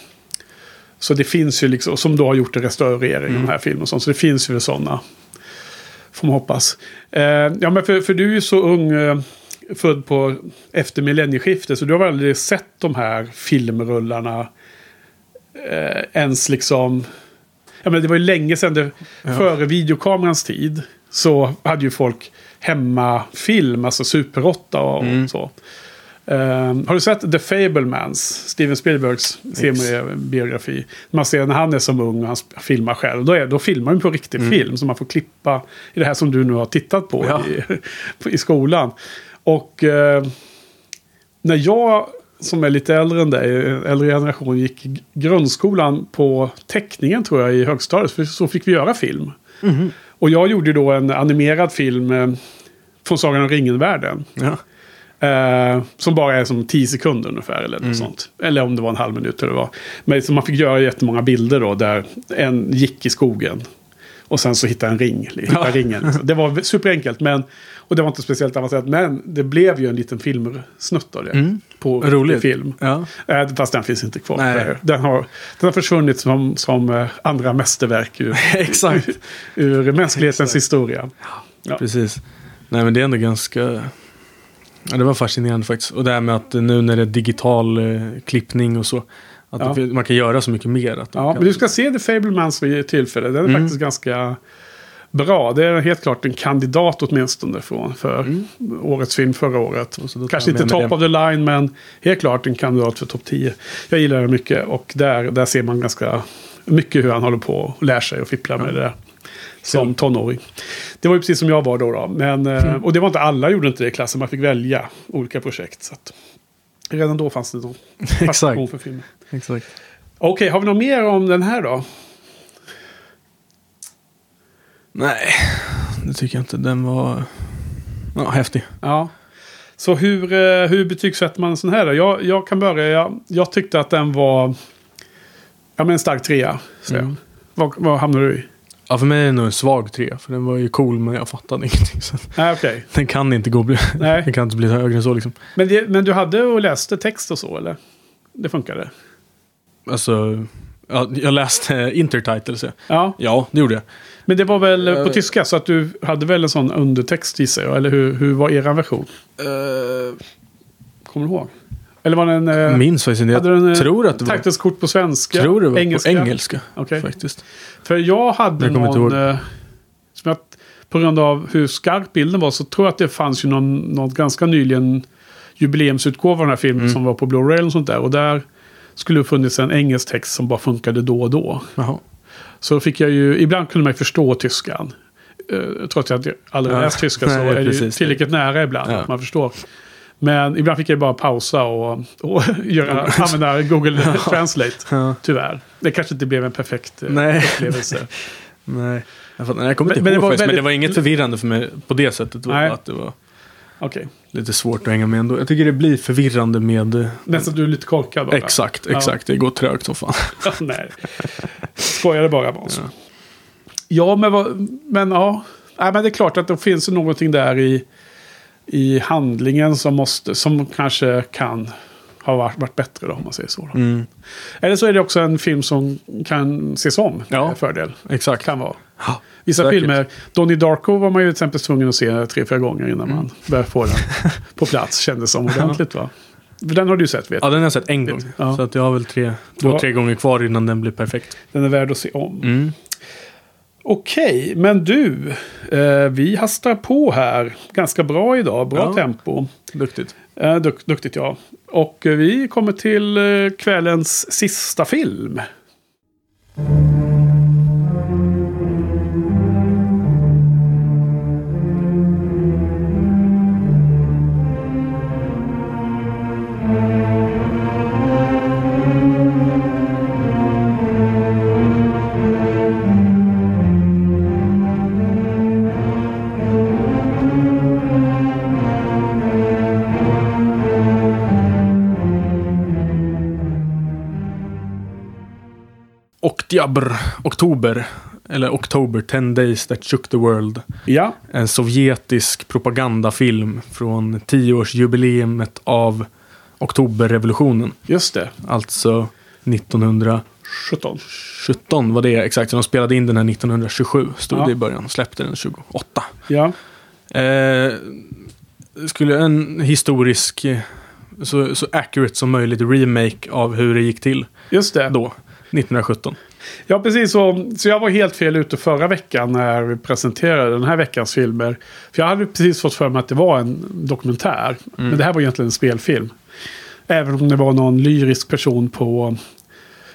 Så det finns ju liksom, som då har gjort en restaurering av den här filmen och sånt. Så det finns ju sådana. Får man hoppas. Eh, ja, men för, för du är ju så ung, eh, född på efter millennieskiftet. Så du har väl aldrig sett de här filmrullarna eh, ens liksom... Ja, men det var ju länge sedan, det, före videokamerans tid. Så hade ju folk hemmafilm, alltså Super 8 och, Mm. och så. Eh, har du sett The Fablemans, Steven Spielbergs semibiografi? Man ser när han är som ung och han filmar själv. Då, är, då filmar han på riktig film. Så man får klippa i det här som du nu har tittat på Ja. i, i skolan. Och eh, när jag, som är lite äldre än dig, äldre generation, gick i grundskolan på teckningen tror jag i högstadiet. För så fick vi göra film. Och jag gjorde då en animerad film eh, från Sagan om ringen-världen. ja. Eh, som bara är som 10 sekunder ungefär. Eller något sånt. Eller om det var en halv minut. Eller vad. Men så man fick göra jättemånga bilder då. Där en gick i skogen. Och sen så hittade en ring. Hitta Ja. ringen. liksom. Det var superenkelt. Men, och det var inte speciellt avancerat. Men det blev ju en liten filmsnutt av det. Mm. På Roligt. film. Ja. Eh, fast den finns inte kvar. Nej. Den har, den har försvunnit som, som eh, andra mästerverk ur, Exakt. ur mänsklighetens Exakt. historia. Ja. Precis. Nej men det är ändå ganska... Ja, det var fascinerande faktiskt. Och det här med att nu när det är digital eh, klippning och så. Att Ja. man kan göra så mycket mer. Att Ja, kan, men du ska se The Fablemans vid tillfälle. Den är Mm. faktiskt ganska bra. Det är helt klart en kandidat åtminstone från, för årets film förra året. Kanske inte top det. of the line, men helt klart en kandidat för topp 10. Jag gillar den mycket och där, där ser man ganska mycket hur han håller på och lär sig och fipplar med det där. Som tonåring. Det var ju precis som jag var då. då. Men, eh, Mm. Och det var inte alla gjorde inte det i klassen. Man fick välja olika projekt. Så att, redan då fanns det då fascination för filmen. Exakt. Okej, har vi något mer om den här då? Nej, det tycker jag inte. Den var ja, häftig. Ja. Så hur, eh, hur betygsätter man en sån här då? Jag, jag kan börja. Jag, jag tyckte att den var ja, men en stark trea. Så Mm. vad, vad hamnar du i? Ja, för mig är det nog en svag trea. För den var ju cool men jag fattade ingenting. Så Nej, okej. den kan inte gå... Nej. Den kan inte bli högre än så liksom. Men, det, men du hade och läste text och så, eller? Det funkade? Alltså, ja, jag läste intertitles. ja. Ja, det gjorde jag. men det var väl på Eh. tyska så att du hade väl en sån undertext gissar jag? Eller hur, hur var er version? Kommer du ihåg? Eller var den... Jag Eh, minns faktiskt inte. du en, Jag eh, tror att det var, Titelskort på svenska? tror det var engelska? på engelska. Okej. Faktiskt. För jag hade Jag någon... Eh, som jag, på grund av hur skarp bilden var så tror jag att det fanns ju någon, någon ganska nyligen jubileumsutgåva av den här filmen Mm. som var på Blu-ray och sånt där. Och där skulle det funnits en engelsk text som bara funkade då och då. Jaha. Så fick jag ju, ibland kunde man ju förstå tyskan. eh, trots att jag aldrig Ja. läst tyska så Nej, är det ju tillräckligt nära ibland Ja. att man förstår. Men ibland fick jag bara pausa och, och göra, använda Google Translate. Ja. Tyvärr. Det kanske inte blev en perfekt eh, Nej. upplevelse. Nej, jag, fattar, jag kommer Men- inte men det ihåg var faktiskt, men det väldigt- var inget förvirrande för mig på det sättet. Nej. att det var Okej. lite svårt att hänga med ändå. Jag tycker det blir förvirrande med... eh, Nästan du är lite korkad bara. Exakt, Ja. exakt. Det går trögt så fan. Nej. Skojade bara Måns. Ja. Ja, men, men ja. Nej, men det är klart att det finns någonting där i, i handlingen som, måste, som kanske kan ha varit, varit bättre då, om man säger så. Mm, Eller så är det också en film som kan ses om. Ja. med fördel. exakt. Kan vara. Ja, Vissa Säkert. filmer, Donnie Darko var man ju till exempel tvungen att se tre, fyra gånger innan Mm. man började få den på plats. Kändes som ordentligt va? Den har du sett vet Ja, den har jag sett en gång. Ja. Så att jag har väl tre, två, tre gånger kvar innan den blir perfekt. Den är värd att se om. Mm. Okej, men du. Eh, vi hastar på här ganska bra idag. Bra Ja. tempo. Duktigt. Eh, duk, duktigt ja. Och eh, vi kommer till eh, kvällens sista film. Oktябr, oktober, eller Oktober, 10 Days That Shook the World. Ja, En sovjetisk propagandafilm från tioårsjubileumet av Oktoberrevolutionen. just det. Alltså 1917 17. var det exakt. De spelade in den här 1927, stod Ja. det i början. Släppte den 28. Ja, Eh, skulle en historisk, så, så accurate som möjligt remake av hur det gick till just det. då, 1917. Ja, precis så. Så jag var helt fel ute förra veckan när vi presenterade den här veckans filmer. För jag hade precis fått för mig att det var en dokumentär. Men det här var egentligen en spelfilm. Även om det var någon lyrisk person på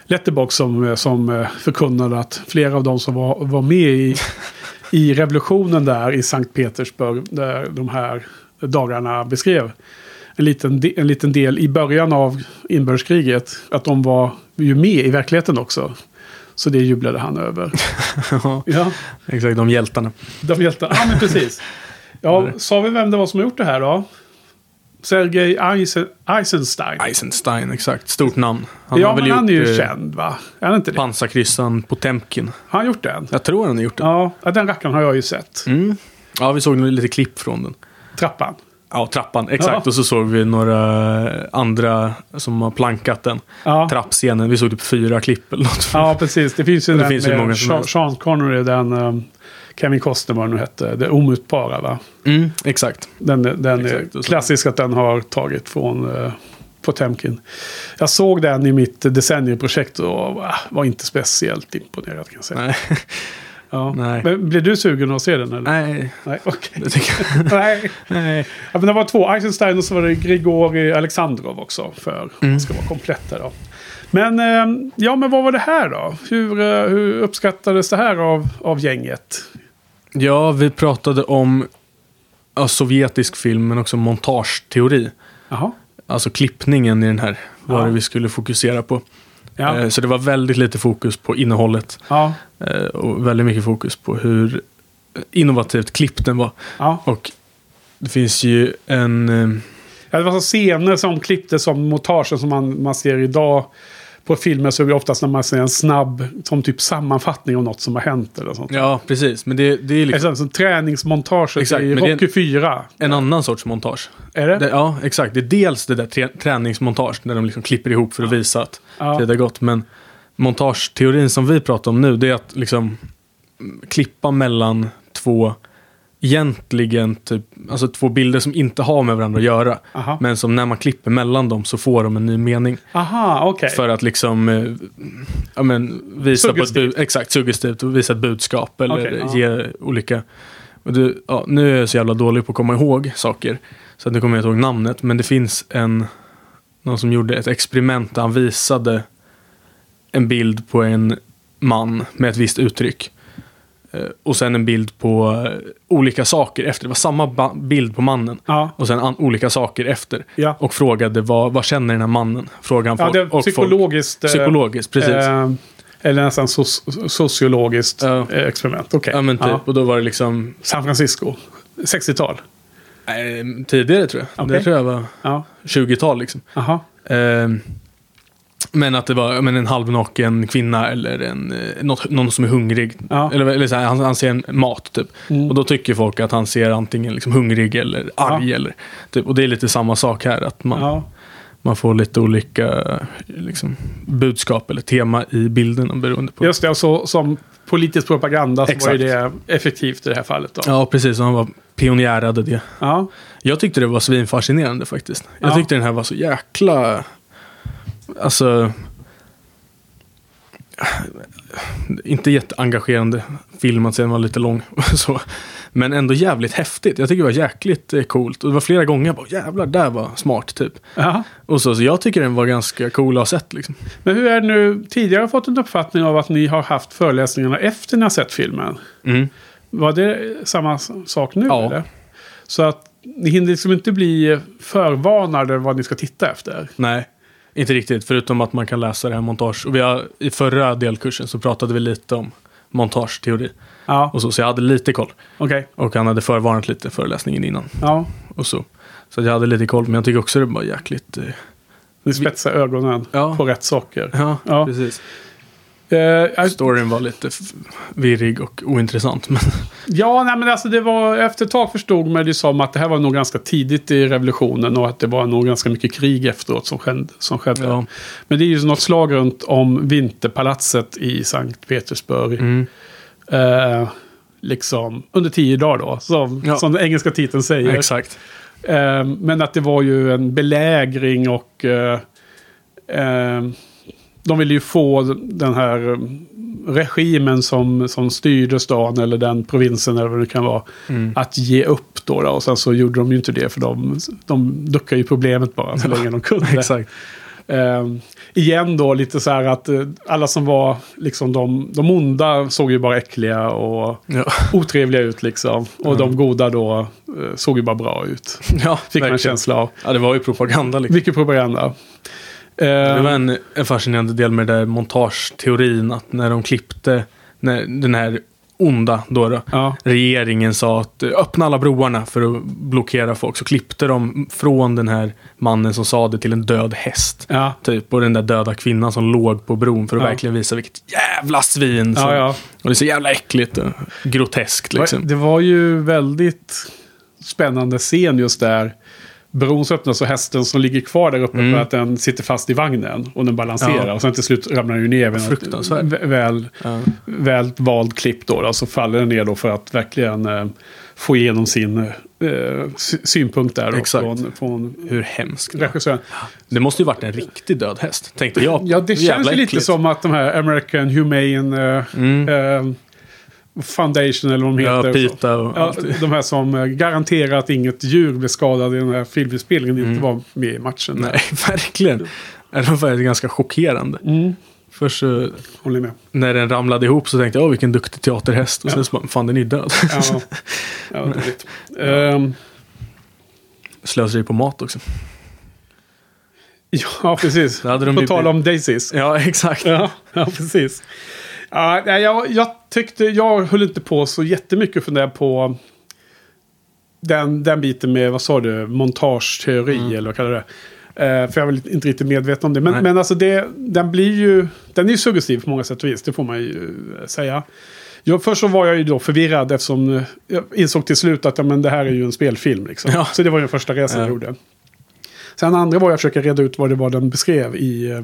Letterbox som, som förkunnade att flera av de som var, var med i, i revolutionen där i Sankt Petersburg, där de här dagarna beskrev en liten, de, en liten del i början av inbördeskriget, att de var ju med i verkligheten också. Så det jublade han över. Ja, exakt, de hjältarna. de hjältarna. Ja, men precis. Ja, sa vi vem det var som har gjort det här då? Sergej Eisen, Eisenstein. Eisenstein, exakt. Stort namn. Han ja, har väl men han är gjort ju eh, känd va? Är inte det? pansarkryssaren Potemkin. Har han gjort den? Jag tror han har gjort. Ja, ja, den rackaren har jag ju sett. Mm. Ja, vi såg nog lite klipp från den. Trappan. Ja, trappan. Exakt. Ja. Och så såg vi några andra som har plankat den. Ja. Trappscenen. Vi såg typ fyra klipp eller något. Ja, precis. Det finns ju Det den finns med många Sean, Connery, den um, Kevin Costner vad nu hette. Det omutbara va? Mm, exakt. Den, den Exakt, är klassisk att den har tagit från uh, Potemkin. Jag såg den i mitt decennieprojekt och va, var inte speciellt imponerad kan jag säga. Nej. Ja. nej. Men blev du sugen att se den? Eller? Nej, Nej, jag. Nej. Nej. Ja, men det var två. Eisenstein och så var det Grigori Alexandrov också. För Mm. man ska vara komplett där då. Men, eh, ja, men vad var det här då? Hur, eh, hur uppskattades det här av, av gänget? Ja, vi pratade om ja, sovjetisk film, men också montageteori. Jaha. Alltså klippningen i den här var Ja. det vi skulle fokusera på. Ja. Eh, Så det var väldigt lite fokus på innehållet. Ja. eh, Och väldigt mycket fokus på hur innovativt klippt den var. ja. Och det finns ju en... eh, Ja, det var så scener som klipptes som montagen som man, man ser idag på filmer så är det oftast när man ser en snabb som typ sammanfattning av något som har hänt eller sånt. Ja, precis. Men det, det är liksom som träningsmontaget Exakt, i Rocky 4. en annan sorts montage. Är det? Det, ja, exakt. Det är dels det där trä, träningsmontage där de liksom klipper ihop för att visa att Ja. det har gått. Men montageteorin som vi pratar om nu, det är att liksom mm, klippa mellan två egentligen typ, alltså två bilder som inte har med varandra att göra. Aha. Men som när man klipper mellan dem så får de en ny mening. Aha, okej. För att liksom eh, ja, men, visa på Suggestivt. bud, exakt, suggestivt och visa ett budskap eller ja. ge olika. Och det, ja, nu är jag så jävla dålig på att komma ihåg saker. Så att nu kommer jag inte ihåg namnet. Men det finns en, någon som gjorde ett experiment där han visade en bild på en man med ett visst uttryck. Eh, och sen en bild på eh, olika saker efter. Det var samma bild på mannen. Ja. Och sen olika saker efter. Ja. Och frågade vad, vad känner den här mannen? Frågade han Ja, det är och folk- psykologiskt. eh, Psykologiskt, precis. eh, eller nästan soci- sociologiskt Ja. experiment. Okej. ja men typ. Ja. Och då var det liksom San Francisco. 60-tal. eh, tidigare tror jag. Okej. Det tror jag var Ja. 20-tal liksom. Jaha. Eh, men att det var men en halvnaken kvinna eller en, eh, något, någon som är hungrig. Ja. Eller, eller så här, han, han ser en mat typ. Mm. Och då tycker folk att han ser antingen liksom hungrig eller arg. Ja. Eller, typ. Och det är lite samma sak här. Att man, Ja. man får lite olika liksom, budskap eller tema i bilden beroende på. Just det, och så, som politisk propaganda så var Exakt. det effektivt i det här fallet. Då. Ja, precis. Och han var pionjärade det. Ja. Jag tyckte det var svinfascinerande faktiskt. Jag Ja. tyckte den här var så jäkla... Alltså... Inte jätteengagerande film att se, den var lite lång. så. Men ändå jävligt häftigt. Jag tycker det var jäkligt eh, coolt. Och det var flera gånger jag bara jävlar, där var smart typ. Ja. Och så, så jag tycker den var ganska cool att ha sett liksom. Men hur är det nu? Tidigare har jag fått en uppfattning av att ni har haft föreläsningarna efter ni har sett filmen. Mm. Var det samma sak nu? Ja. Eller? Så att ni hinner liksom inte bli förvarnade vad ni ska titta efter. Nej, inte riktigt. Förutom att man kan läsa det här montage. Och vi har, i förra delkursen så pratade vi lite om montageteori. Ja, Och så, så jag hade lite koll. okej. Och han hade förvarnat lite föreläsningen innan. Ja, Och så. så jag hade lite koll, men jag tycker också det var jäkligt... Eh, ni spetsar ögonen Ja. på rätt saker. ja, Ja. precis. Jag- Storyn var lite virrig och ointressant. Men ja, nej, men alltså det var efter ett tag förstod man det som att det här var nog ganska tidigt i revolutionen och att det var nog ganska mycket krig efteråt som skedde. Som skedde. ja. Men det är ju något slag runt om Vinterpalatset i Sankt Petersburg. Mm. Eh, liksom under tio dagar då, som, Ja. som den engelska titeln säger. Exakt. Eh, men att det var ju en belägring och eh, de ville ju få den här regimen som, som styrde stan eller den provinsen eller vad det kan vara. Mm. Att ge upp då, då. Och sen så gjorde de ju inte det för de, de duckade ju problemet bara så länge de kunde. Exakt. Eh, igen då lite så här att eh, alla som var liksom de, de onda såg ju bara äckliga och Ja, otrevliga ut liksom. Och Mm. de goda då eh, såg ju bara bra ut. ja Fick man en verkligen. känsla av. Ja, det var ju propaganda liksom. Mycket propaganda. Eh, Det var en, en fascinerande del med det där montageteorin. Att när de klippte när den här onda då, då ja, regeringen sa att öppna alla broarna för att blockera folk. Så klippte de från den här mannen som sa det till en död häst. ja, Typ, och den där döda kvinnan som låg på bron för att Ja. verkligen visa vilket jävla svin. Ja. Och det är så jävla äckligt och groteskt liksom. Det var ju väldigt spännande scen just där. Bron så öppnas och hästen som ligger kvar där uppe Mm. för att den sitter fast i vagnen och den balanserar. Ja. Och sen till slut ramlar den ju ner vid något väl, Ja. väl vald klipp då, då. Så faller den ner då för att verkligen eh, få igenom sin eh, sy- synpunkt där. Då, Exakt. Från, från Hur hemskt. regissören. Det måste ju varit en riktig död häst, tänkte jag. Ja, det känns ju lite som att de här American Humane eh, Mm. Foundation eller vad de Ja, heter. Pita och Ja, de här som eh, garanterar att inget djur blir skadad i den här filminspelningen inte var med i matchen. Mm. Nej, verkligen. Det var ganska chockerande. Mm, Först när den ramlade ihop så tänkte jag, åh vilken duktig teaterhäst. Och sen så bara, fan den är död. Ja, ja roligt. Ehm, Slöseri på mat också. ja, precis. På tal om Daisies. Ja, exakt. Ja, ja precis. Ja, jag, jag tyckte, jag höll inte på så jättemycket för det på den, den biten med, vad sa du, montageteori eller vad kallar du det? Eh, för jag väl inte riktigt medveten om det. Men, Nej. men alltså det, den blir ju, den är ju suggestiv på många sätt och vis, det får man ju eh, säga. Jag, först så var jag ju då förvirrad eftersom eh, jag insåg till slut att ja, men det här är ju en spelfilm. Liksom. Ja. Så det var ju den första resan jag Ja. gjorde. Sen andra var jag att försöka reda ut vad det var den beskrev i...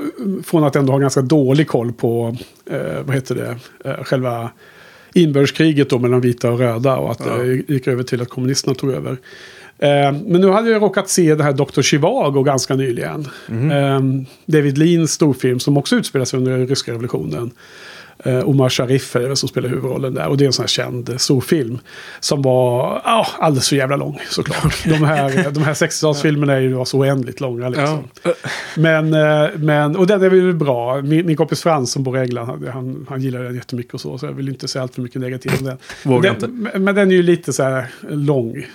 eh, Från att ändå ha ganska dålig koll på, eh, vad heter det, eh, själva inbördeskriget då mellan vita och röda och att Ja. det gick över till att kommunisterna tog över. Eh, men nu hade jag råkat se det här Dr. Chivago ganska nyligen. Eh, David Leans storfilm som också utspelar sig under ryska revolutionen. Eh, Omar Sharif är det som spelar huvudrollen där. Och det är en sån här känd eh, storfilm. Som var ja, alldeles för jävla lång såklart. De här, de här 60-talsfilmerna är ju så oändligt långa. Liksom. Ja. Men, eh, men, och den är väl bra. Min, min kompis Frans som bor i England, han, han, gillar den jättemycket och så. Så jag vill inte säga allt för mycket negativt om den. Vågar den men, men den är ju lite så här lång.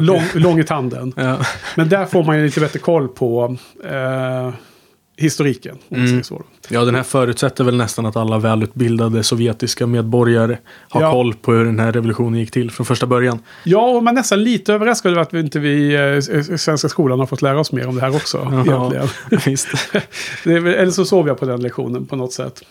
Lång, lång i tanden. Ja. Men där får man ju lite bättre koll på eh, historiken. Om Mm. så. Ja, den här förutsätter väl nästan att alla välutbildade sovjetiska medborgare har Ja. koll på hur den här revolutionen gick till från första början. Ja, och man är nästan lite överraskad över att vi inte vi eh, Svenska skolan har fått lära oss mer om det här också. egentligen. visst. Eller så sov jag på den lektionen på något sätt.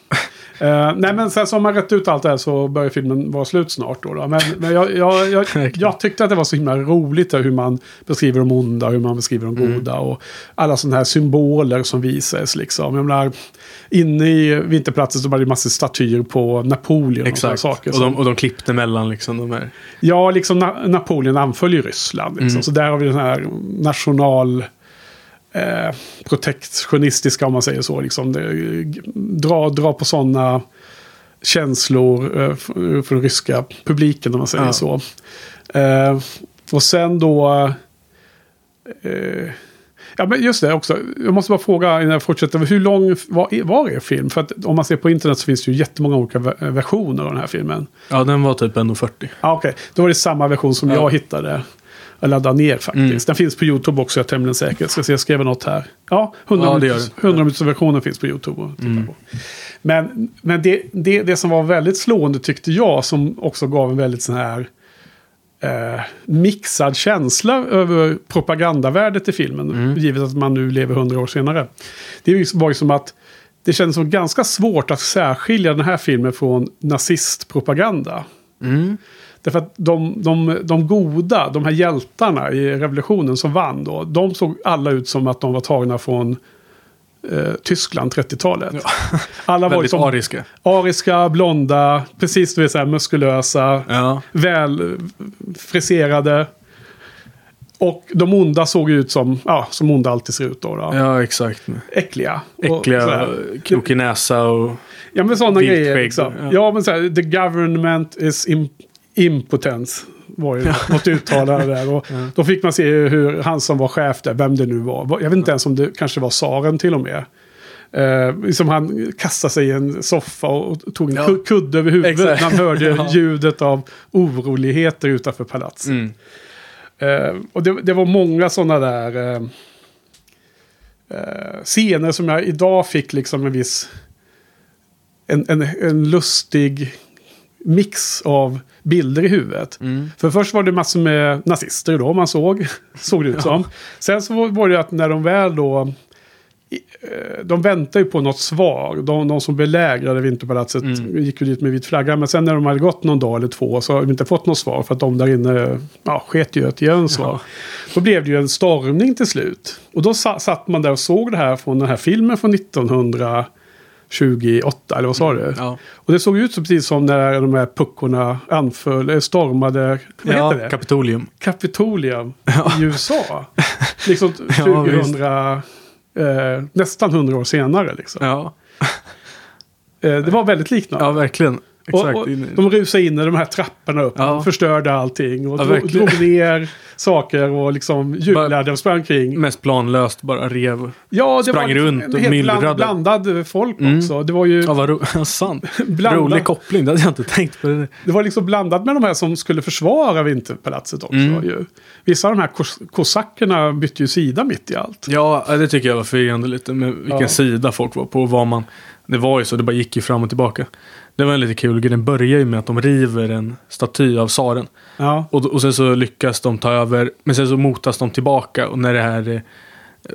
Eh, nej men sen så har man rätt ut allt det här så börjar filmen vara slut snart. Då, då. Men, men jag, jag, jag, jag tyckte att det var så himla roligt hur man beskriver de onda, hur man beskriver de goda och alla sådana här symboler som visas. Liksom. Jag menar, inne i Vinterplatsen så var det massor statyer på Napoleon och Exakt. saker. Och de, och de klippte mellan liksom de här. Ja, liksom Na Napoleon anföll ju Ryssland. Liksom. Så där har vi den här national... Eh, protektionistiska om man säger så. Liksom. Det, dra, dra på sådana känslor eh, för, för den ryska publiken om man säger Ja. så. Eh, och sen då... Eh, ja, men just det också. Jag måste bara fråga innan jag fortsätter. Hur lång var, var er film? För att om man ser på internet så finns det ju jättemånga olika ver- versioner av den här filmen. Ja, den var typ 1,40. Ah, Okej, då var det samma version som Ja. jag hittade. Jag laddade ner faktiskt. Mm. Den finns på YouTube också, jag är tämligen säker. Ska se, jag skrev något här. Ja, 100, Ja, det minuters, gör den. 100 minuters versionen finns på YouTube. att titta på. Men, men det, det, det som var väldigt slående tyckte jag, som också gav en väldigt sån här eh, mixad känsla över propagandavärdet i filmen. Mm. Givet att man nu lever 100 år senare. Det var ju som att det kändes som ganska svårt att särskilja den här filmen från nazistpropaganda. Mm. Därför att de, de, de goda, de här hjältarna i revolutionen som vann då, de såg alla ut som att de var tagna från eh, Tyskland 30-talet. Alla var liksom ariska. ariska, blonda, precis du vet, så här, muskulösa, Ja. väl friserade. Och de onda såg ut som, ja, som onda alltid ser ut då. då. ja, exakt. Äckliga. Äckliga, krokig näsa och... Ja men sådana grejer. Liksom. ja. Ja. men så här, the government is im impotence. Var ju något uttalande där. Och Då fick man se hur han som var chef där, vem det nu var. Jag vet inte ens om det kanske var tsaren till och med. Eh, liksom han kastade sig i en soffa och tog en Ja. ku- kudde över huvudet. Exakt. när Han hörde Ja. ljudet av oroligheter utanför palatset. Mm. Eh, och det, det var många sådana där eh, eh, scener som jag idag fick liksom en viss... En, en, en lustig mix av bilder i huvudet. Mm. För först var det massor med nazister då man såg. såg det ut som. Sen så var- det att när de väl då... eh, De väntar ju på något svar. De, de som belägrade Vinterpalatset Mm. gick ju dit med vit flagga. Men sen när de hade gått någon dag eller två så har de inte fått något svar. För att de där inne ja, sket ju att ge en svar. Ja. Då blev det ju en stormning till slut. Och då sa, satt man där och såg det här från den här filmen från 1928. Eller vad sa du? Ja. Och det såg ut så precis som när de här puckorna anföll, eh, stormade, vad ja, heter det? Kapitolium. Kapitolium i USA. liksom Ja, 2000, eh, nästan 100 år senare. Liksom. Ja, Eh, det var väldigt liknande. ja verkligen. Och, och de rusade in i de här trapporna upp Ja. förstörde allting. Och Ja, drog, drog ner saker och liksom jublade och sprang kring. Mest planlöst bara rev. Ja, det sprang var runt en och myllrade. bland, blandad folk Mm. också. Det var ju Ja, vad ro- sant. Rolig koppling, det hade jag inte tänkt på. Det. det var liksom blandat med de här som skulle försvara Vinterpalatset också. Mm. Ju. Vissa av de här kos kosackerna bytte ju sida mitt i allt. Ja, det tycker jag var förvirrande lite med vilken Ja. sida folk var på. och Vad man, det var ju så, det bara gick ju fram och tillbaka. Det var en lite kul grej. Den börjar ju med att de river en staty av tsaren. Ja, Och, och sen så lyckas de ta över, men sen så motas de tillbaka. Och när det här eh,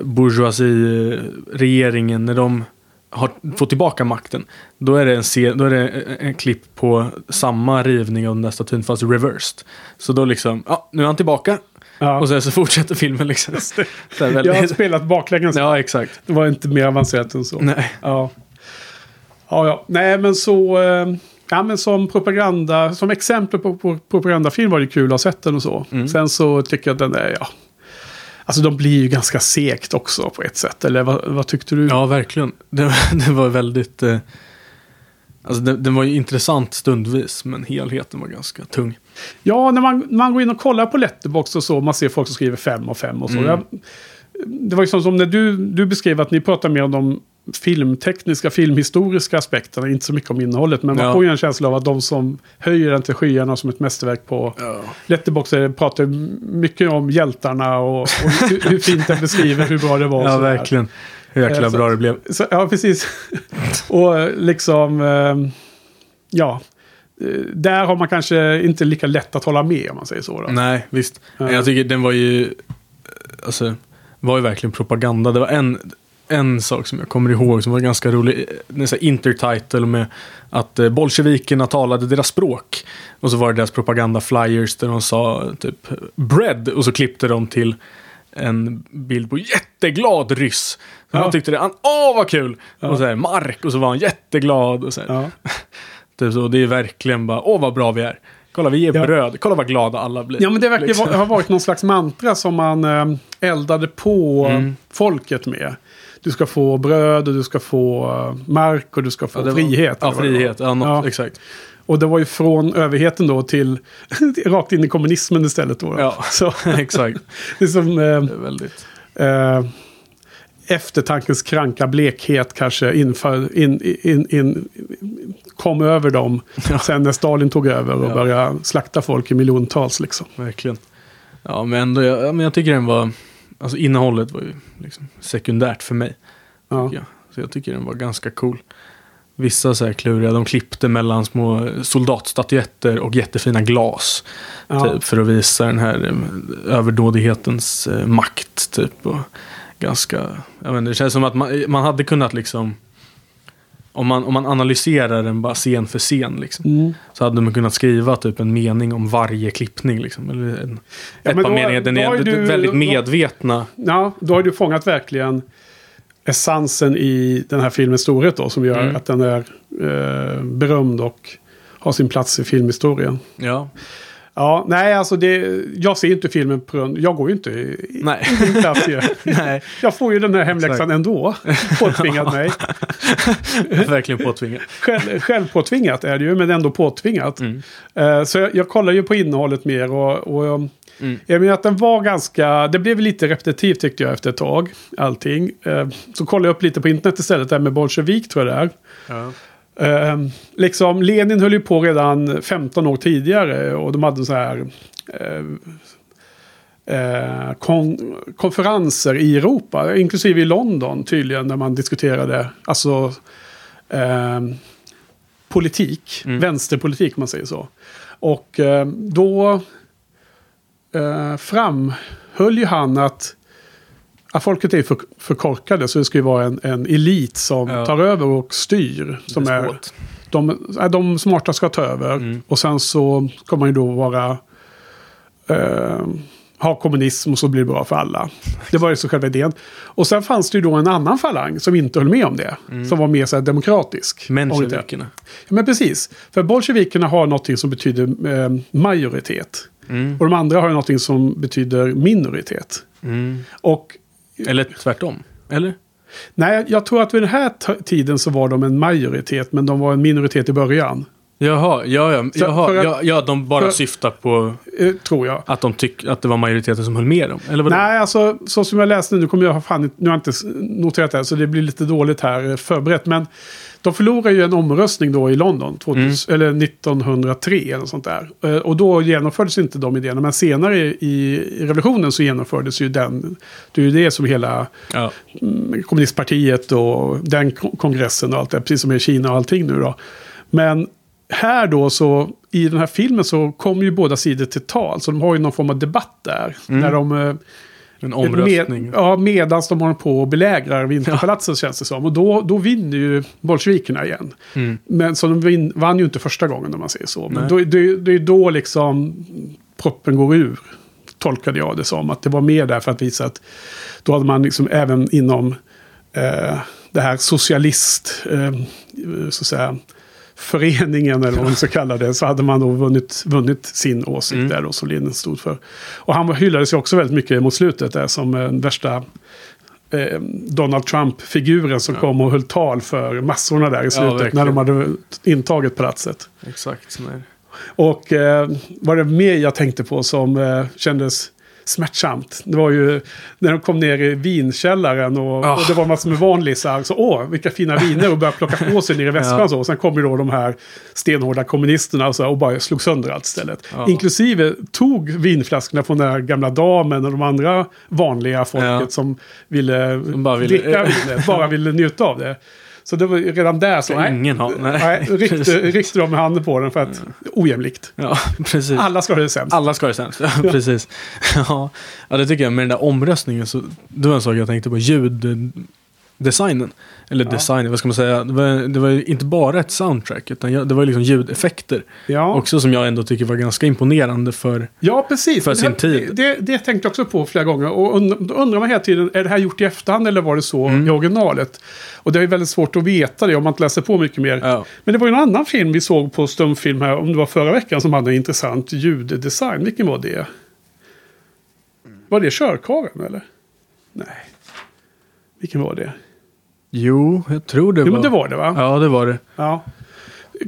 bourgeoisie-regeringen, när de har fått tillbaka makten. Då är det en, då är det en, klipp på samma rivning av den där statyn fast reversed. Så då liksom, ja, nu är han tillbaka. ja. Och sen så fortsätter filmen liksom. Jag har spelat baklänges. ja, exakt. Det var inte mer avancerat än så. Nej. Ja. Ja, ja. Nej, men så... Eh, Ja, men som propaganda, som exempel på, på propagandafilm var det kul att ha sett den och så. Mm. Sen så tycker jag att den är, ja. Alltså de blir ju ganska segt också på ett sätt. Eller vad, vad tyckte du? Ja, verkligen. Det, det var väldigt... Eh, alltså den, den var ju intressant stundvis, men helheten var ganska tung. Ja, när man, man går in och kollar på Letterboxd och så, man ser folk som skriver fem och fem och så. Mm. Jag, det var ju som, när du, du beskrev att ni pratar mer om de filmtekniska, filmhistoriska aspekterna, inte så mycket om innehållet. Men man Ja. får ju en känsla av att de som höjer den till skyarna som ett mästerverk på Ja. Letterboxd pratar mycket om hjältarna och, och hur, hur fint den beskriver hur bra det var. Ja, verkligen. Hur jäkla Eh, så- bra det blev. Så, ja, precis. och eh, liksom, eh, ja. Eh, Där har man kanske inte lika lätt att hålla med om man säger så. Då. Nej, visst. Ja. Jag tycker den var ju... Alltså, var ju verkligen propaganda. Det var en, en sak som jag kommer ihåg som var ganska rolig. En sån intertitle med att eh, bolsjevikerna talade deras språk. Och så var det deras propaganda-flyers där de sa typ bread. Och så klippte de till en bild på jätteglad ryss. Så Ja. Han tyckte det, han, åh vad kul! Och så här, mark, och så var han jätteglad. Och så. Ja. Typ så, det är verkligen bara, åh vad bra vi är. Kolla, vi ger Ja. bröd. Kolla vad glada alla blir. ja, men det verkar Liksom. ha varit någon slags mantra som man eh, eldade på Mm. folket med. Du ska få bröd och du ska få eh, mark och du ska få Ja, var- frihet. Ja, frihet. Ja, något, Ja. exakt. Och det var ju från överheten då till rakt in i kommunismen istället. Då. Ja. Så exakt. det är som... Eh, Det är väldigt... eh, eftertankens kranka blekhet kanske inför, in, in, in, kom över dem. Ja. Sen när Stalin tog över och Ja. började slakta folk i miljontals. Liksom. Verkligen. Ja, men ändå, jag, ja, men jag tycker den var... Alltså innehållet var ju liksom sekundärt för mig. Ja. Ja. Så jag tycker den var ganska cool. Vissa så här kluriga, de klippte mellan små soldatstatyetter och jättefina glas. Ja. Typ, för att visa den här eh, överdådighetens eh, makt. Typ, och ganska, jag vet inte, det känns som att man, man hade kunnat liksom... Om man, om man analyserar den bara scen för scen liksom, Mm. så hade man kunnat skriva typ en mening om varje klippning. Liksom, eller en, Ja, ett par då- meningar. Den då är du- väldigt då- medvetna. ja, då har du fångat verkligen essensen i den här filmens storhet då. Som gör Mm. att den är eh, berömd och har sin plats i filmhistorien. Ja, Ja, nej alltså det, jag ser inte filmen på grund, jag går ju inte i, nej. min klass nej. Jag får ju den här hemläxan ändå. Påtvingad mig. Verkligen påtvingat. Själv, självpåtvingat är det ju, men ändå påtvingat. Mm. Eh, så jag, jag kollar ju på innehållet mer och, och Mm. jag menar att den var ganska, det blev lite repetitivt tyckte jag efter ett tag. Allting. Eh, så kollade jag upp lite på internet istället, där med bolsjevik tror jag det är. Ja. Eh, liksom, Lenin höll ju på redan 15 år tidigare och de hade så här eh, eh, kon konferenser i Europa, inklusive i London tydligen, när man diskuterade alltså, eh, politik, Mm. vänsterpolitik om man säger så. Och eh, då eh, framhöll ju han att att folket är för, för korkade så det ska ju vara en, en elit som Ja. tar över och styr. Som är, de, är de smarta ska ta över. Mm. Och sen så ska man ju då vara... Eh, ha kommunism och så blir det bra för alla. Det var ju så själva idén. Och sen fanns det ju då en annan falang som inte höll med om det. Som var mer så här demokratisk. orienterad. Mensjevikerna. Ja, men precis. För bolsjevikerna har något som betyder eh, majoritet. Mm. Och de andra har ju något som betyder minoritet. Mm. Och Eller tvärtom. Eller? nej, jag tror att vid den här tiden så var de en majoritet. Men de var en minoritet i början. Jaha, ja, ja, jaha, att- ja, ja, de bara för- syftar på Eh, tror jag. att de tyck, att det var majoriteten som höll med dem. Eller vadå? Nej, alltså så som jag läste nu kommer jag ha fan nu har jag inte noterat det här så det blir lite dåligt här eh, förberett. Men de förlorade ju en omröstning då i London 2000, eller 1903 eller sånt där. Eh, Och då genomfördes inte de idéerna. Men senare i, revolutionen så genomfördes ju den. Det är ju det som hela Ja. mm, kommunistpartiet och den ko- kongressen och allt det. Precis som i Kina och allting nu då. Men här då så i den här filmen så kommer ju båda sidor till tal. Så de har ju någon form av debatt där. När de... En omröstning. Med, ja, medans de håller på och belägrar Vinterpalatset känns det som. Och då, då vinner ju bolsjevikerna igen. Mm. Men så de vin, vann ju inte första gången om man säger så. Men Nej. då, det, det är då liksom proppen går ur. Tolkade jag det som. Att det var mer där för att visa att då hade man liksom även inom eh, det här socialist, eh, så att säga, föreningen eller vad man ska kalla det. Så hade man då vunnit, vunnit sin åsikt Mm. där då som Lenin stod för. Och han hyllades ju också väldigt mycket mot slutet där som eh, värsta eh, Donald Trump-figuren som kom och höll tal för massorna där i slutet. när verkligen. de hade intagit palatset. Exakt. Och eh, vad det mer jag tänkte på som eh, kändes smärtsamt. Det var ju när de kom ner i vinkällaren och, Ah. och det var massor med vanlisar. Så åh, vilka fina viner och började plocka på sig ner i väskan Ja. så. Och sen kom ju då de här stenhårda kommunisterna och, så, och bara slog sönder allt istället. Ja. Inklusive tog vinflaskorna från den här gamla damen och de andra vanliga folket Ja. som ville bara ville- dricka vinet, bara ville njuta av det. Så det var redan där så, nej, ingen ha. Nej. nej ryckte, ryckte de med handen på den för att ojämlikt. Ja, precis. Alla ska ha det sämst. Alla ska ha det sämst. Ja, precis. Ja. ja, det tycker jag. Med den där omröstningen så, det var en sak jag tänkte på. Ljuddesignen. Eller Ja. designen, vad ska man säga? Det var, det var inte bara ett soundtrack, utan jag- det var ju liksom ljudeffekter. Ja. Också som jag ändå tycker var ganska imponerande för... Ja, precis. För det, sin tid. Det, det tänkte jag också på flera gånger. Och und- då undrar man hela tiden, är det här gjort i efterhand eller var det så Mm. i originalet? Och det är väldigt svårt att veta det om man inte läser på mycket mer. Ja. Men det var ju en annan film vi såg på stumfilm här, om det var förra veckan, som hade en intressant ljuddesign. Vilken var det? Var det Körkaren eller? Nej. Vilken var det? Jo, jag tror det Jo, var... men det var det va? Ja, det var det. Ja.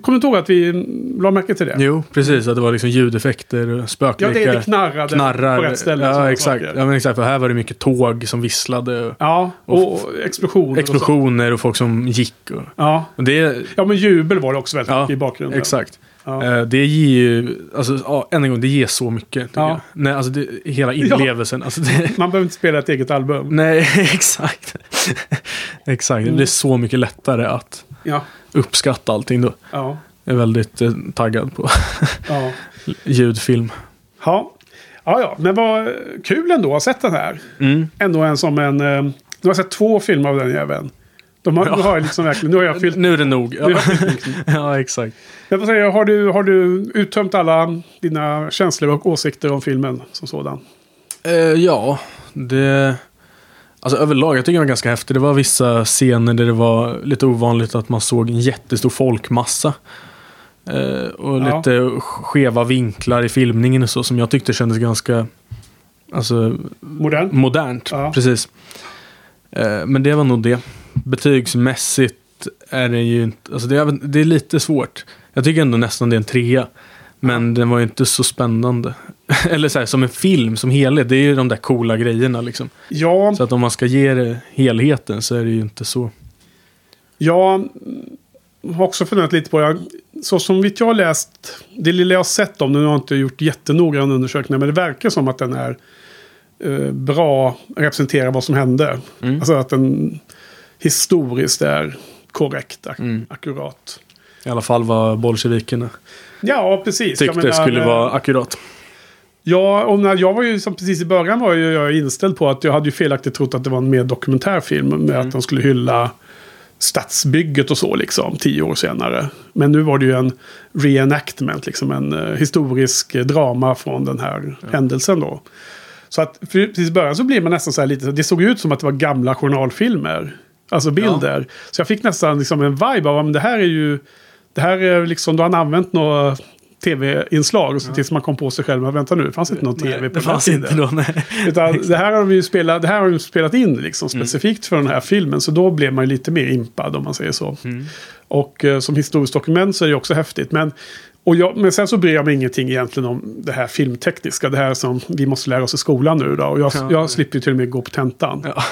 Kommer du ihåg att vi la märke till det? Jo, precis. Att det var liksom ljudeffekter, och Ja, det, det knarrade knarrar. på rätt ställe. och Ja, exakt. saker. Ja, men exakt. För här var det mycket tåg som visslade. Och Ja, och explosioner. Och så. explosioner och folk som gick. Och, Ja. och det, ja, men jubel var det också väldigt Ja, mycket i bakgrunden. exakt. Ja. Eh, Det ger ju, alltså, ja, än en gång, det ger så mycket. Ja. Nej, alltså det, hela inlevelsen. Alltså det, Man behöver inte spela ett eget album. nej, exakt. exakt, det Mm. blir så mycket lättare att Ja, uppskatta allting då. ja, Jag är väldigt eh, taggad på ja. ljudfilm. Ja, ja, ja. men vad kul ändå att ha sett den här. Mm. Ändå en som en... eh, Nu har sett två filmer av den jäveln. De har, Ja. Har jag liksom verkligen... Nu har jag fyllt... Nu är det nog. Ja, jag exakt. Men vad säger jag, har du, har du uttömt alla dina känslor och åsikter om filmen som sådan? Eh, ja, det... Alltså överlag, jag tycker det var ganska häftigt. Det var vissa scener där det var lite ovanligt att man såg en jättestor folkmassa. Eh, och Ja. lite skeva vinklar i filmningen och så som jag tyckte kändes ganska alltså, Modern? modernt. Ja. Precis. Eh, men det var nog det. Betygsmässigt är det ju inte, alltså det är, det är lite svårt. Jag tycker ändå nästan det är en trea. Men den var ju inte så spännande. Eller så här, som en film, som helhet. Det är ju de där coola grejerna liksom. Ja, Så att om man ska ge det helheten så är det ju inte så. jag har också funderat lite på det. Så som vitt jag har läst, det lilla jag har sett om den, nu har jag inte gjort jättenoggranna undersökningar, men det verkar som att den är eh, bra, representerar vad som hände. Mm. Alltså att den historiskt är korrekt, ak- Mm. akkurat. I alla fall vad bolsjevikerna Ja, precis. Tyckte menar, skulle eh, vara akkurat. Ja, och när jag var ju som precis i början var jag inställd på att jag hade ju felaktigt trott att det var en mer dokumentärfilm med Mm. att de skulle hylla stadsbygget och så liksom tio år senare. Men nu var det ju en reenactment, liksom en eh, historisk drama från den här händelsen då. Så att precis i början så blir man nästan så här lite, det såg ut som att det var gamla journalfilmer. Alltså bilder. Så jag fick nästan liksom en vibe av att det här är ju, det här är liksom, då har han använt några tv-inslag. Och så tills man kom på sig själv, men vänta nu, det fanns inte någon tv Nej, på det den fanns inte då. Utan det här har vi ju spelat, det här har vi spelat in liksom, Mm. specifikt för den här filmen. Så då blev man ju lite mer impad om man säger så. Mm. Och eh, som historiskt dokument så är det också häftigt. Men, och jag, men sen så bryr jag mig ingenting egentligen om det här filmtekniska. Det här som vi måste lära oss i skolan nu då. Och jag, Ja. jag slipper ju till och med gå på tentan. Ja.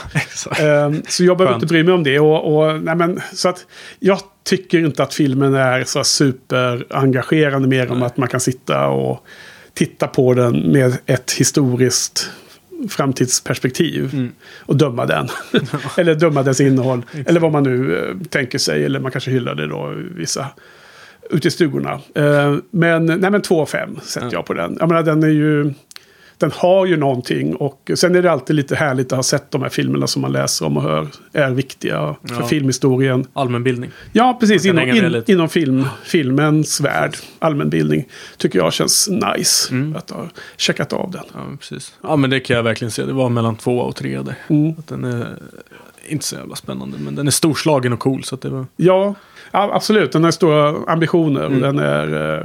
Ehm, så jag behöver Skönt. inte bry mig om det. Och, och, nej men, så att jag tycker inte att filmen är så superengagerande mer om att man kan sitta och titta på den med ett historiskt framtidsperspektiv. Mm. Och döma den. eller döma dess innehåll. eller vad man nu eh, tänker sig. Eller man kanske hyllar det då vissa ute i stugorna. Eh, men, nej men 2 av 5 sätter Ja. jag på den. Jag menar den är ju... Den har ju någonting och sen är det alltid lite härligt att ha sett de här filmerna som man läser om och hör är viktiga för Ja. filmhistorien. Allmänbildning. Ja, precis. Inom, in, inom film, filmens värld, allmänbildning, tycker jag känns nice. Mm. Att ha checkat av den. Ja, men precis. Ja, men det kan jag verkligen se. Det var mellan två och tre där. Mm. Att den är inte så jävla spännande. Men den är storslagen och cool. Så det var... Ja, absolut. Den har stora ambitioner. Mm. Den är eh,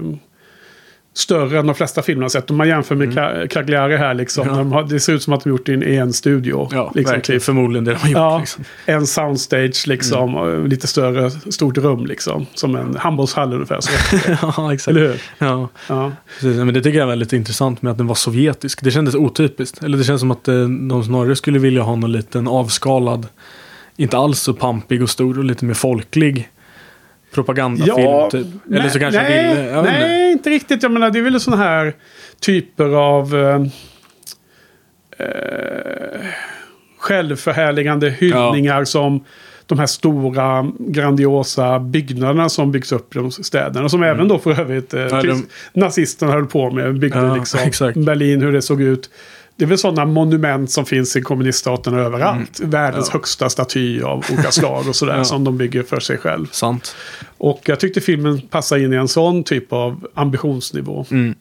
större än de flesta filmer har sett. Om man jämför med mm. Cagliari här liksom. Ja. De har, det ser ut som att de gjort det i en studio. Ja, liksom, verkligen. typ. Förmodligen det de har gjort. Ja, Liksom. en soundstage liksom. Mm. Lite större, stort rum liksom. Som en handbollshall ungefär. Så. ja, exakt. Eller hur? Ja, Ja. precis. Men det tycker jag är väldigt intressant med att den var sovjetisk. Det kändes otypiskt. Eller det känns som att eh, de snarare skulle vilja ha någon liten avskalad, inte alls så pampig och stor och lite mer folklig propagandafilm. Ja, typ. Eller så kanske nej, inte. nej, inte riktigt. Jag menar, det är väl sådana här typer av eh, eh, självförhärligande hyllningar som de här stora grandiosa byggnaderna som byggs upp i de städerna. Som även då för övrigt eh, Mm. Ja, precis, nazisterna höll på med. Byggde Ja, liksom exakt. Berlin, hur det såg ut. Det är väl sådana monument som finns i kommuniststaterna överallt. Världens Mm. Ja. högsta staty av olika slag och sådär. Ja. Som de bygger för sig själv. Sant. Och jag tyckte filmen passade in i en sån typ av ambitionsnivå. Mm.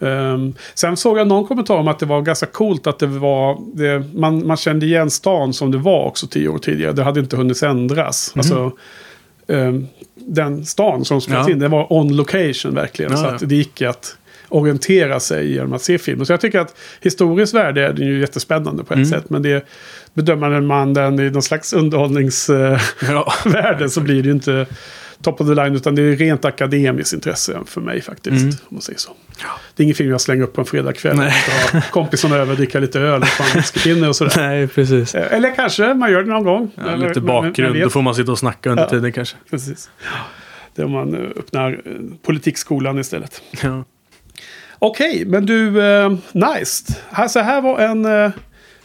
Ehm, sen såg jag någon kommentar om att det var ganska coolt att det var... Det, man, man kände igen stan som det var också tio år tidigare. Det hade inte hunnit ändras. Alltså, ehm, den stan som spelades Ja. in, det var on location verkligen. Ja, så det gick att orientera sig genom att se filmen. Så jag tycker att historiskt värde är den ju jättespännande på ett Mm. sätt. Men det bedömer man den i någon slags underhållningsvärde Ja. så blir det ju inte top of the line. Utan det är rent akademiskt intresse för mig faktiskt. Mm. Om man säger så. Det är ingen film jag slänger upp på en fredagkväll. Kompisarna över, dricka lite öl och fan whiskypinne och sådär. Nej, precis. Eh, Eller kanske man gör det någon gång. Ja, Eller- lite bakgrund, då får man sitta och snacka under Ja. tiden kanske. Precis. Det är om man eh, öppnar eh, politikskolan istället. Ja. Okej, men du, eh, nice. Här, så här var en, eh,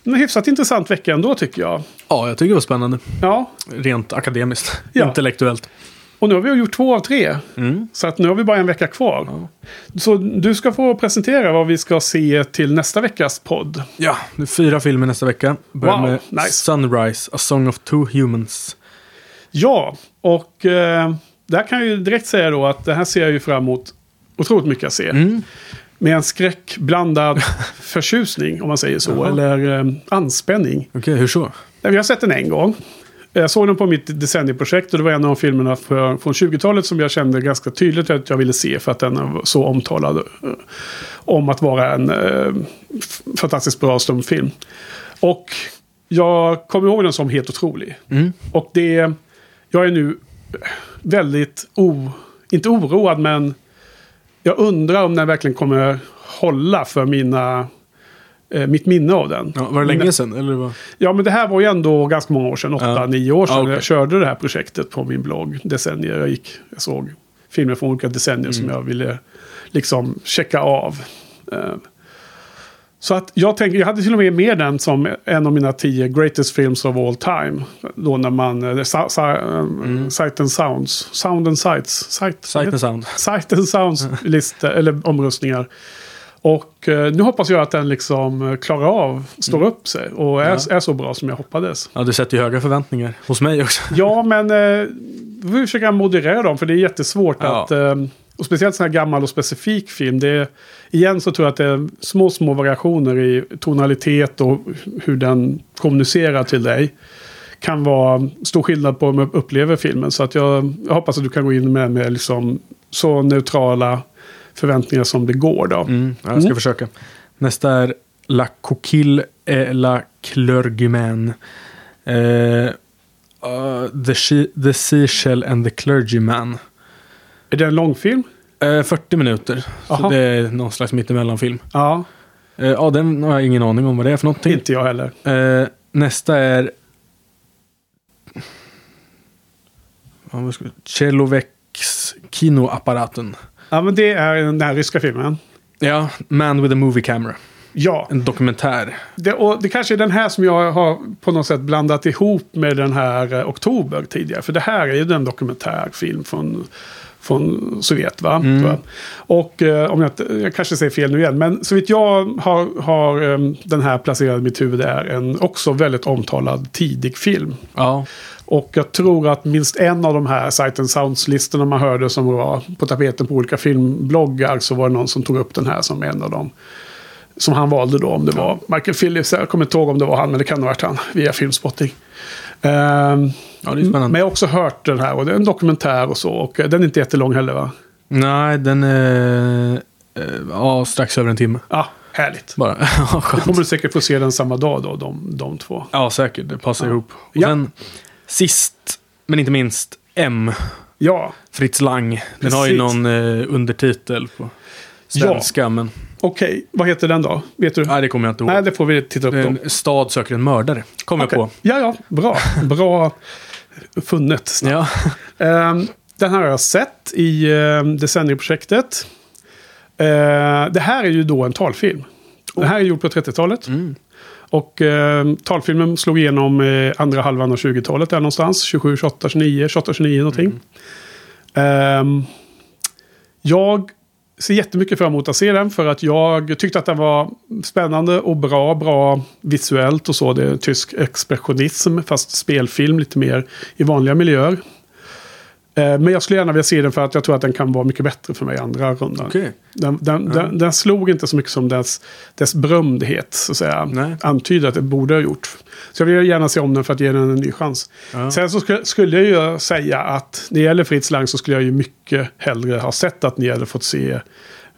en hyfsat intressant vecka ändå tycker jag. ja, jag tycker det var spännande. Ja, Rent akademiskt. Ja. Intellektuellt. och nu har vi gjort två av tre. Mm. Så att nu har vi bara en vecka kvar. Så du ska få presentera vad vi ska se till nästa veckas podd. Ja, det är fyra filmer nästa vecka. Börjar Wow, med nice. Sunrise, A Song of Two Humans. Ja, och eh, där kan jag ju direkt säga då att det här ser jag ju fram emot otroligt mycket att se. Mm. Med en skräckblandad förtjusning, om man säger så. Jaha. Eller eh, anspänning. Okej, hur så? Vi har sett den en gång. Jag såg den på mitt decennieprojekt och det var en av filmerna från 20-talet som jag kände ganska tydligt att jag ville se för att den var så omtalad eh, om att vara en eh, fantastiskt bra stumfilm. Och jag kommer ihåg den som helt otrolig. Mm. Och det, jag är nu väldigt, o, inte oroad men jag undrar om den verkligen kommer hålla för mina, eh, mitt minne av den. Ja, var det länge sedan? Eller vad? Ja, men det här var ju ändå ganska många år sedan. Åtta, Ja. nio år sedan. Ja, okej. Jag körde det här projektet på min blogg. Decennier. Jag gick, jag såg filmer från olika decennier som Mm. jag ville liksom checka av. Eh, Så att jag tänker, jag hade till och med med den som en av mina tio greatest films of all time. Då när man, eh, sa, sa, eh, Sight and Sounds, Sound and Sights, Sight, Mm. Sight and Sound. Sight and Sounds lista, eller omröstningar. Och eh, nu hoppas jag att den liksom eh, klarar av, står upp sig och är, Mm. Ja. är så bra som jag hoppades. Ja, du sätter ju höga förväntningar. Hos mig också. Ja, men eh, vi får försöka moderera dem för det är jättesvårt Ja. att... Eh, och speciellt sån här gammal och specifik film. Det är, igen så tror jag att det är små, små variationer i tonalitet och hur den kommunicerar till dig. Kan vara stor skillnad på hur man upplever filmen. Så att jag, jag hoppas att du kan gå in med, med liksom så neutrala förväntningar som det går då. Mm, ja, jag ska Mm. försöka. Nästa är La Coquille et la Clergyman. Eh, uh, the, She- the Seashell and the Clergyman. Är det en långfilm? Eh, 40 minuter. Aha. Så det är någon slags mittemellanfilm. Ja, Eh, ja, den har jag ingen aning om vad det är för någonting. inte jag heller. Eh, nästa är... Ja, vad ska vi- Celovex kinoapparaten. Ja, men det är den här ryska filmen. Ja, Man with a Movie Camera. Ja, En dokumentär. det, och det kanske är den här som jag har på något sätt blandat ihop med den här eh, Oktober tidigare. För det här är ju en dokumentärfilm från, från Sovjet. Va? Mm. Och eh, om jag, jag kanske säger fel nu igen. Men så vitt jag har, har eh, den här placerad i mitt huvud är en också väldigt omtalad tidig film. Ja. Och jag tror att minst en av de här Sight and Sounds-listorna man hörde som var på tapeten på olika filmbloggar så var det någon som tog upp den här som en av dem. Som han valde då, om det var Michael Phillips. Jag kommer inte ihåg om det var han, men det kan ha varit han via Filmspotting. Ehm, Ja, det är spännande. men jag har också hört den här och det är en dokumentär och så. Och eh, den är inte jättelång heller va? Nej, den är eh, ja, strax över en timme. Ja, härligt. Bara. Ja, Du kommer säkert få se den samma dag då, de, de två. Ja, säkert. Det passar Ja. ihop. Och Ja. sen sist, men inte minst, M. Ja, Fritz Lang. Den har ju Precis. någon eh, undertitel på svenska, men okej. Vad heter den då? Vet du? nej, det kommer jag inte ihåg. Nej, det får vi titta upp då. en stad söker en mördare. Kom Okej. jag på. Ja, ja, bra. Bra funnet. snabbt. Ja. Ehm, den här har jag sett i um, Decennieprojektet. Uh, det här är ju då en talfilm. Den här är gjord på 30-talet. Mm. Och ehm, talfilmen slog igenom eh, andra halvan av 20-talet där någonstans. 27, 28, 29, 28, 29 någonting. Ehm, jag ser jättemycket fram emot att se den för att jag tyckte att den var spännande och bra. Bra visuellt och så. Det är tysk expressionism fast spelfilm lite mer i vanliga miljöer. Eh, Men jag skulle gärna vilja se den för att jag tror att den kan vara mycket bättre för mig i andra rundan. Okej. Den, den, den, den slog inte så mycket som dess, dess berömdhet så att säga, Nej. antyder att det borde ha gjort. Så jag vill gärna se om den för att ge den en ny chans. Ja. Sen så skulle, skulle jag ju säga att när det gäller Fritz Lang så skulle jag ju mycket hellre ha sett att ni hade fått se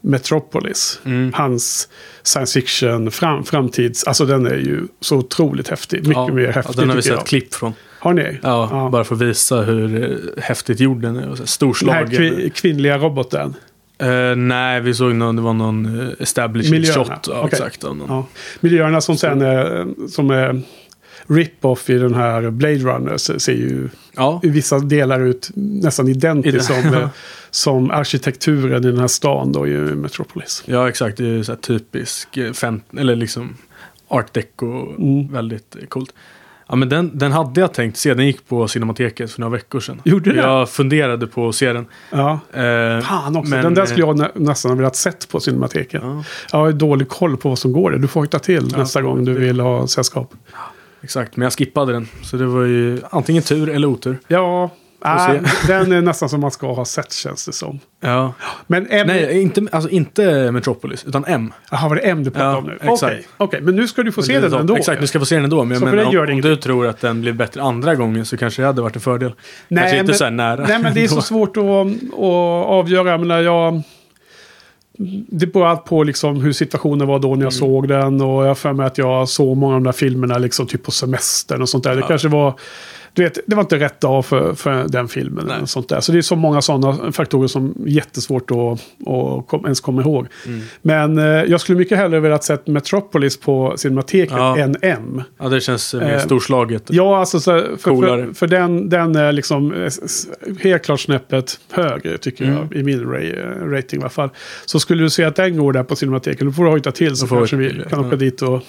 Metropolis. Mm. Hans science fiction fram, framtids... Alltså den är ju så otroligt häftig. Mycket Ja, mer häftig ja, Den har vi sett jag. klipp från. Har ni? Ja, bara för att visa hur eh, häftigt gjord den är. Och så här Den här Storslagen. kvi, kvinnliga roboten. Eh, nej, vi såg någon, det var någon uh, establishing Miljöerna. shot. Ja, Okej. exakt. någon. Ja. Miljöerna som sen är, som är rip-off i den här Blade Runner ser ju Ja. i vissa delar ut nästan identiskt som, eh, som arkitekturen i den här stan då i Metropolis. ja, exakt. Det är så här typisk, eh, fem, eller liksom art deco. Mm. Väldigt eh, coolt. Ja, men den, den hade jag tänkt se. Den gick på Cinemateket för några veckor sedan. Gjorde det? Jag funderade på att se den. Ja. Eh, Fan också, men, den där eh, skulle jag nä nästan ha velat sett på Cinemateken. Ja, Jag har dålig koll på vad som går där. Du får hitta till Ja, nästa gång du vill ha sällskap. exakt, men jag skippade den. Så det var ju antingen tur eller otur. Ja, Äh, den är nästan som man ska ha sett känns det som. Ja. Men M... Nej, inte, alltså inte Metropolis, utan M. Jaha, var det M du pratade Ja, om nu? Okej, exakt. okej, men nu ska du få se den ändå. Exakt, nu ska jag få se den ändå. Men, gör om, om du tror att den blir bättre andra gången så kanske det hade varit en fördel. Nej, kanske inte men- så här nära. Nej, men det är så svårt att, att avgöra. Jag menar, jag... Det beror allt på liksom hur situationen var då när jag Mm. såg den. Och jag för mig att jag såg många av de där filmerna liksom typ på semestern och sånt där. Det Ja. kanske var... Du vet, det var inte rätt dag för, för den filmen. Nej. Och sånt där. Så det är så många sådana faktorer som är jättesvårt att, att kom, ens komma ihåg. Mm. Men eh, jag skulle mycket hellre velat sett Metropolis på Cinemateket Ja. än M. Ja, det känns mer Eh, storslaget. Ja, alltså så, för, för, för den, den är liksom eh, helt klart snäppet högre tycker Mm. jag. I min eh, rating i alla fall. Så skulle du se att den går där på Cinemateken, då får du hojta till så kanske vi kan åka dit och...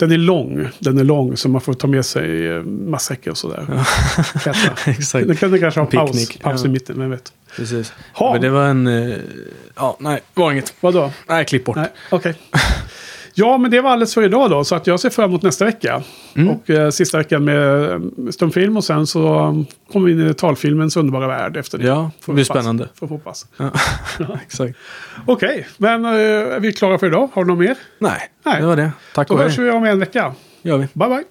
Den är lång, den är lång så man får ta med sig eh, matsäckar och sådär. Klättra. Exakt, Den kan kanske ha paus, Picknick, paus ja. i mitten, vem vet. precis. Ha. Men det var en... eh, Ja, nej, var inget. Vadå? Nej, klipp bort. Nej, okej. Ja, men det var alldeles för idag då. Så att jag ser fram emot nästa vecka. Mm. Och eh, sista veckan med eh, stumfilm och sen så kommer vi in i talfilmens underbara värld efter det. Ja, det blir spännande. Får vi hoppas. Ja, exakt. Okej, men eh, är vi klara för idag? Har du något mer? Nej, Nej. det var det. Tack Då och hörs hej. vi om en vecka. gör vi. Bye, bye.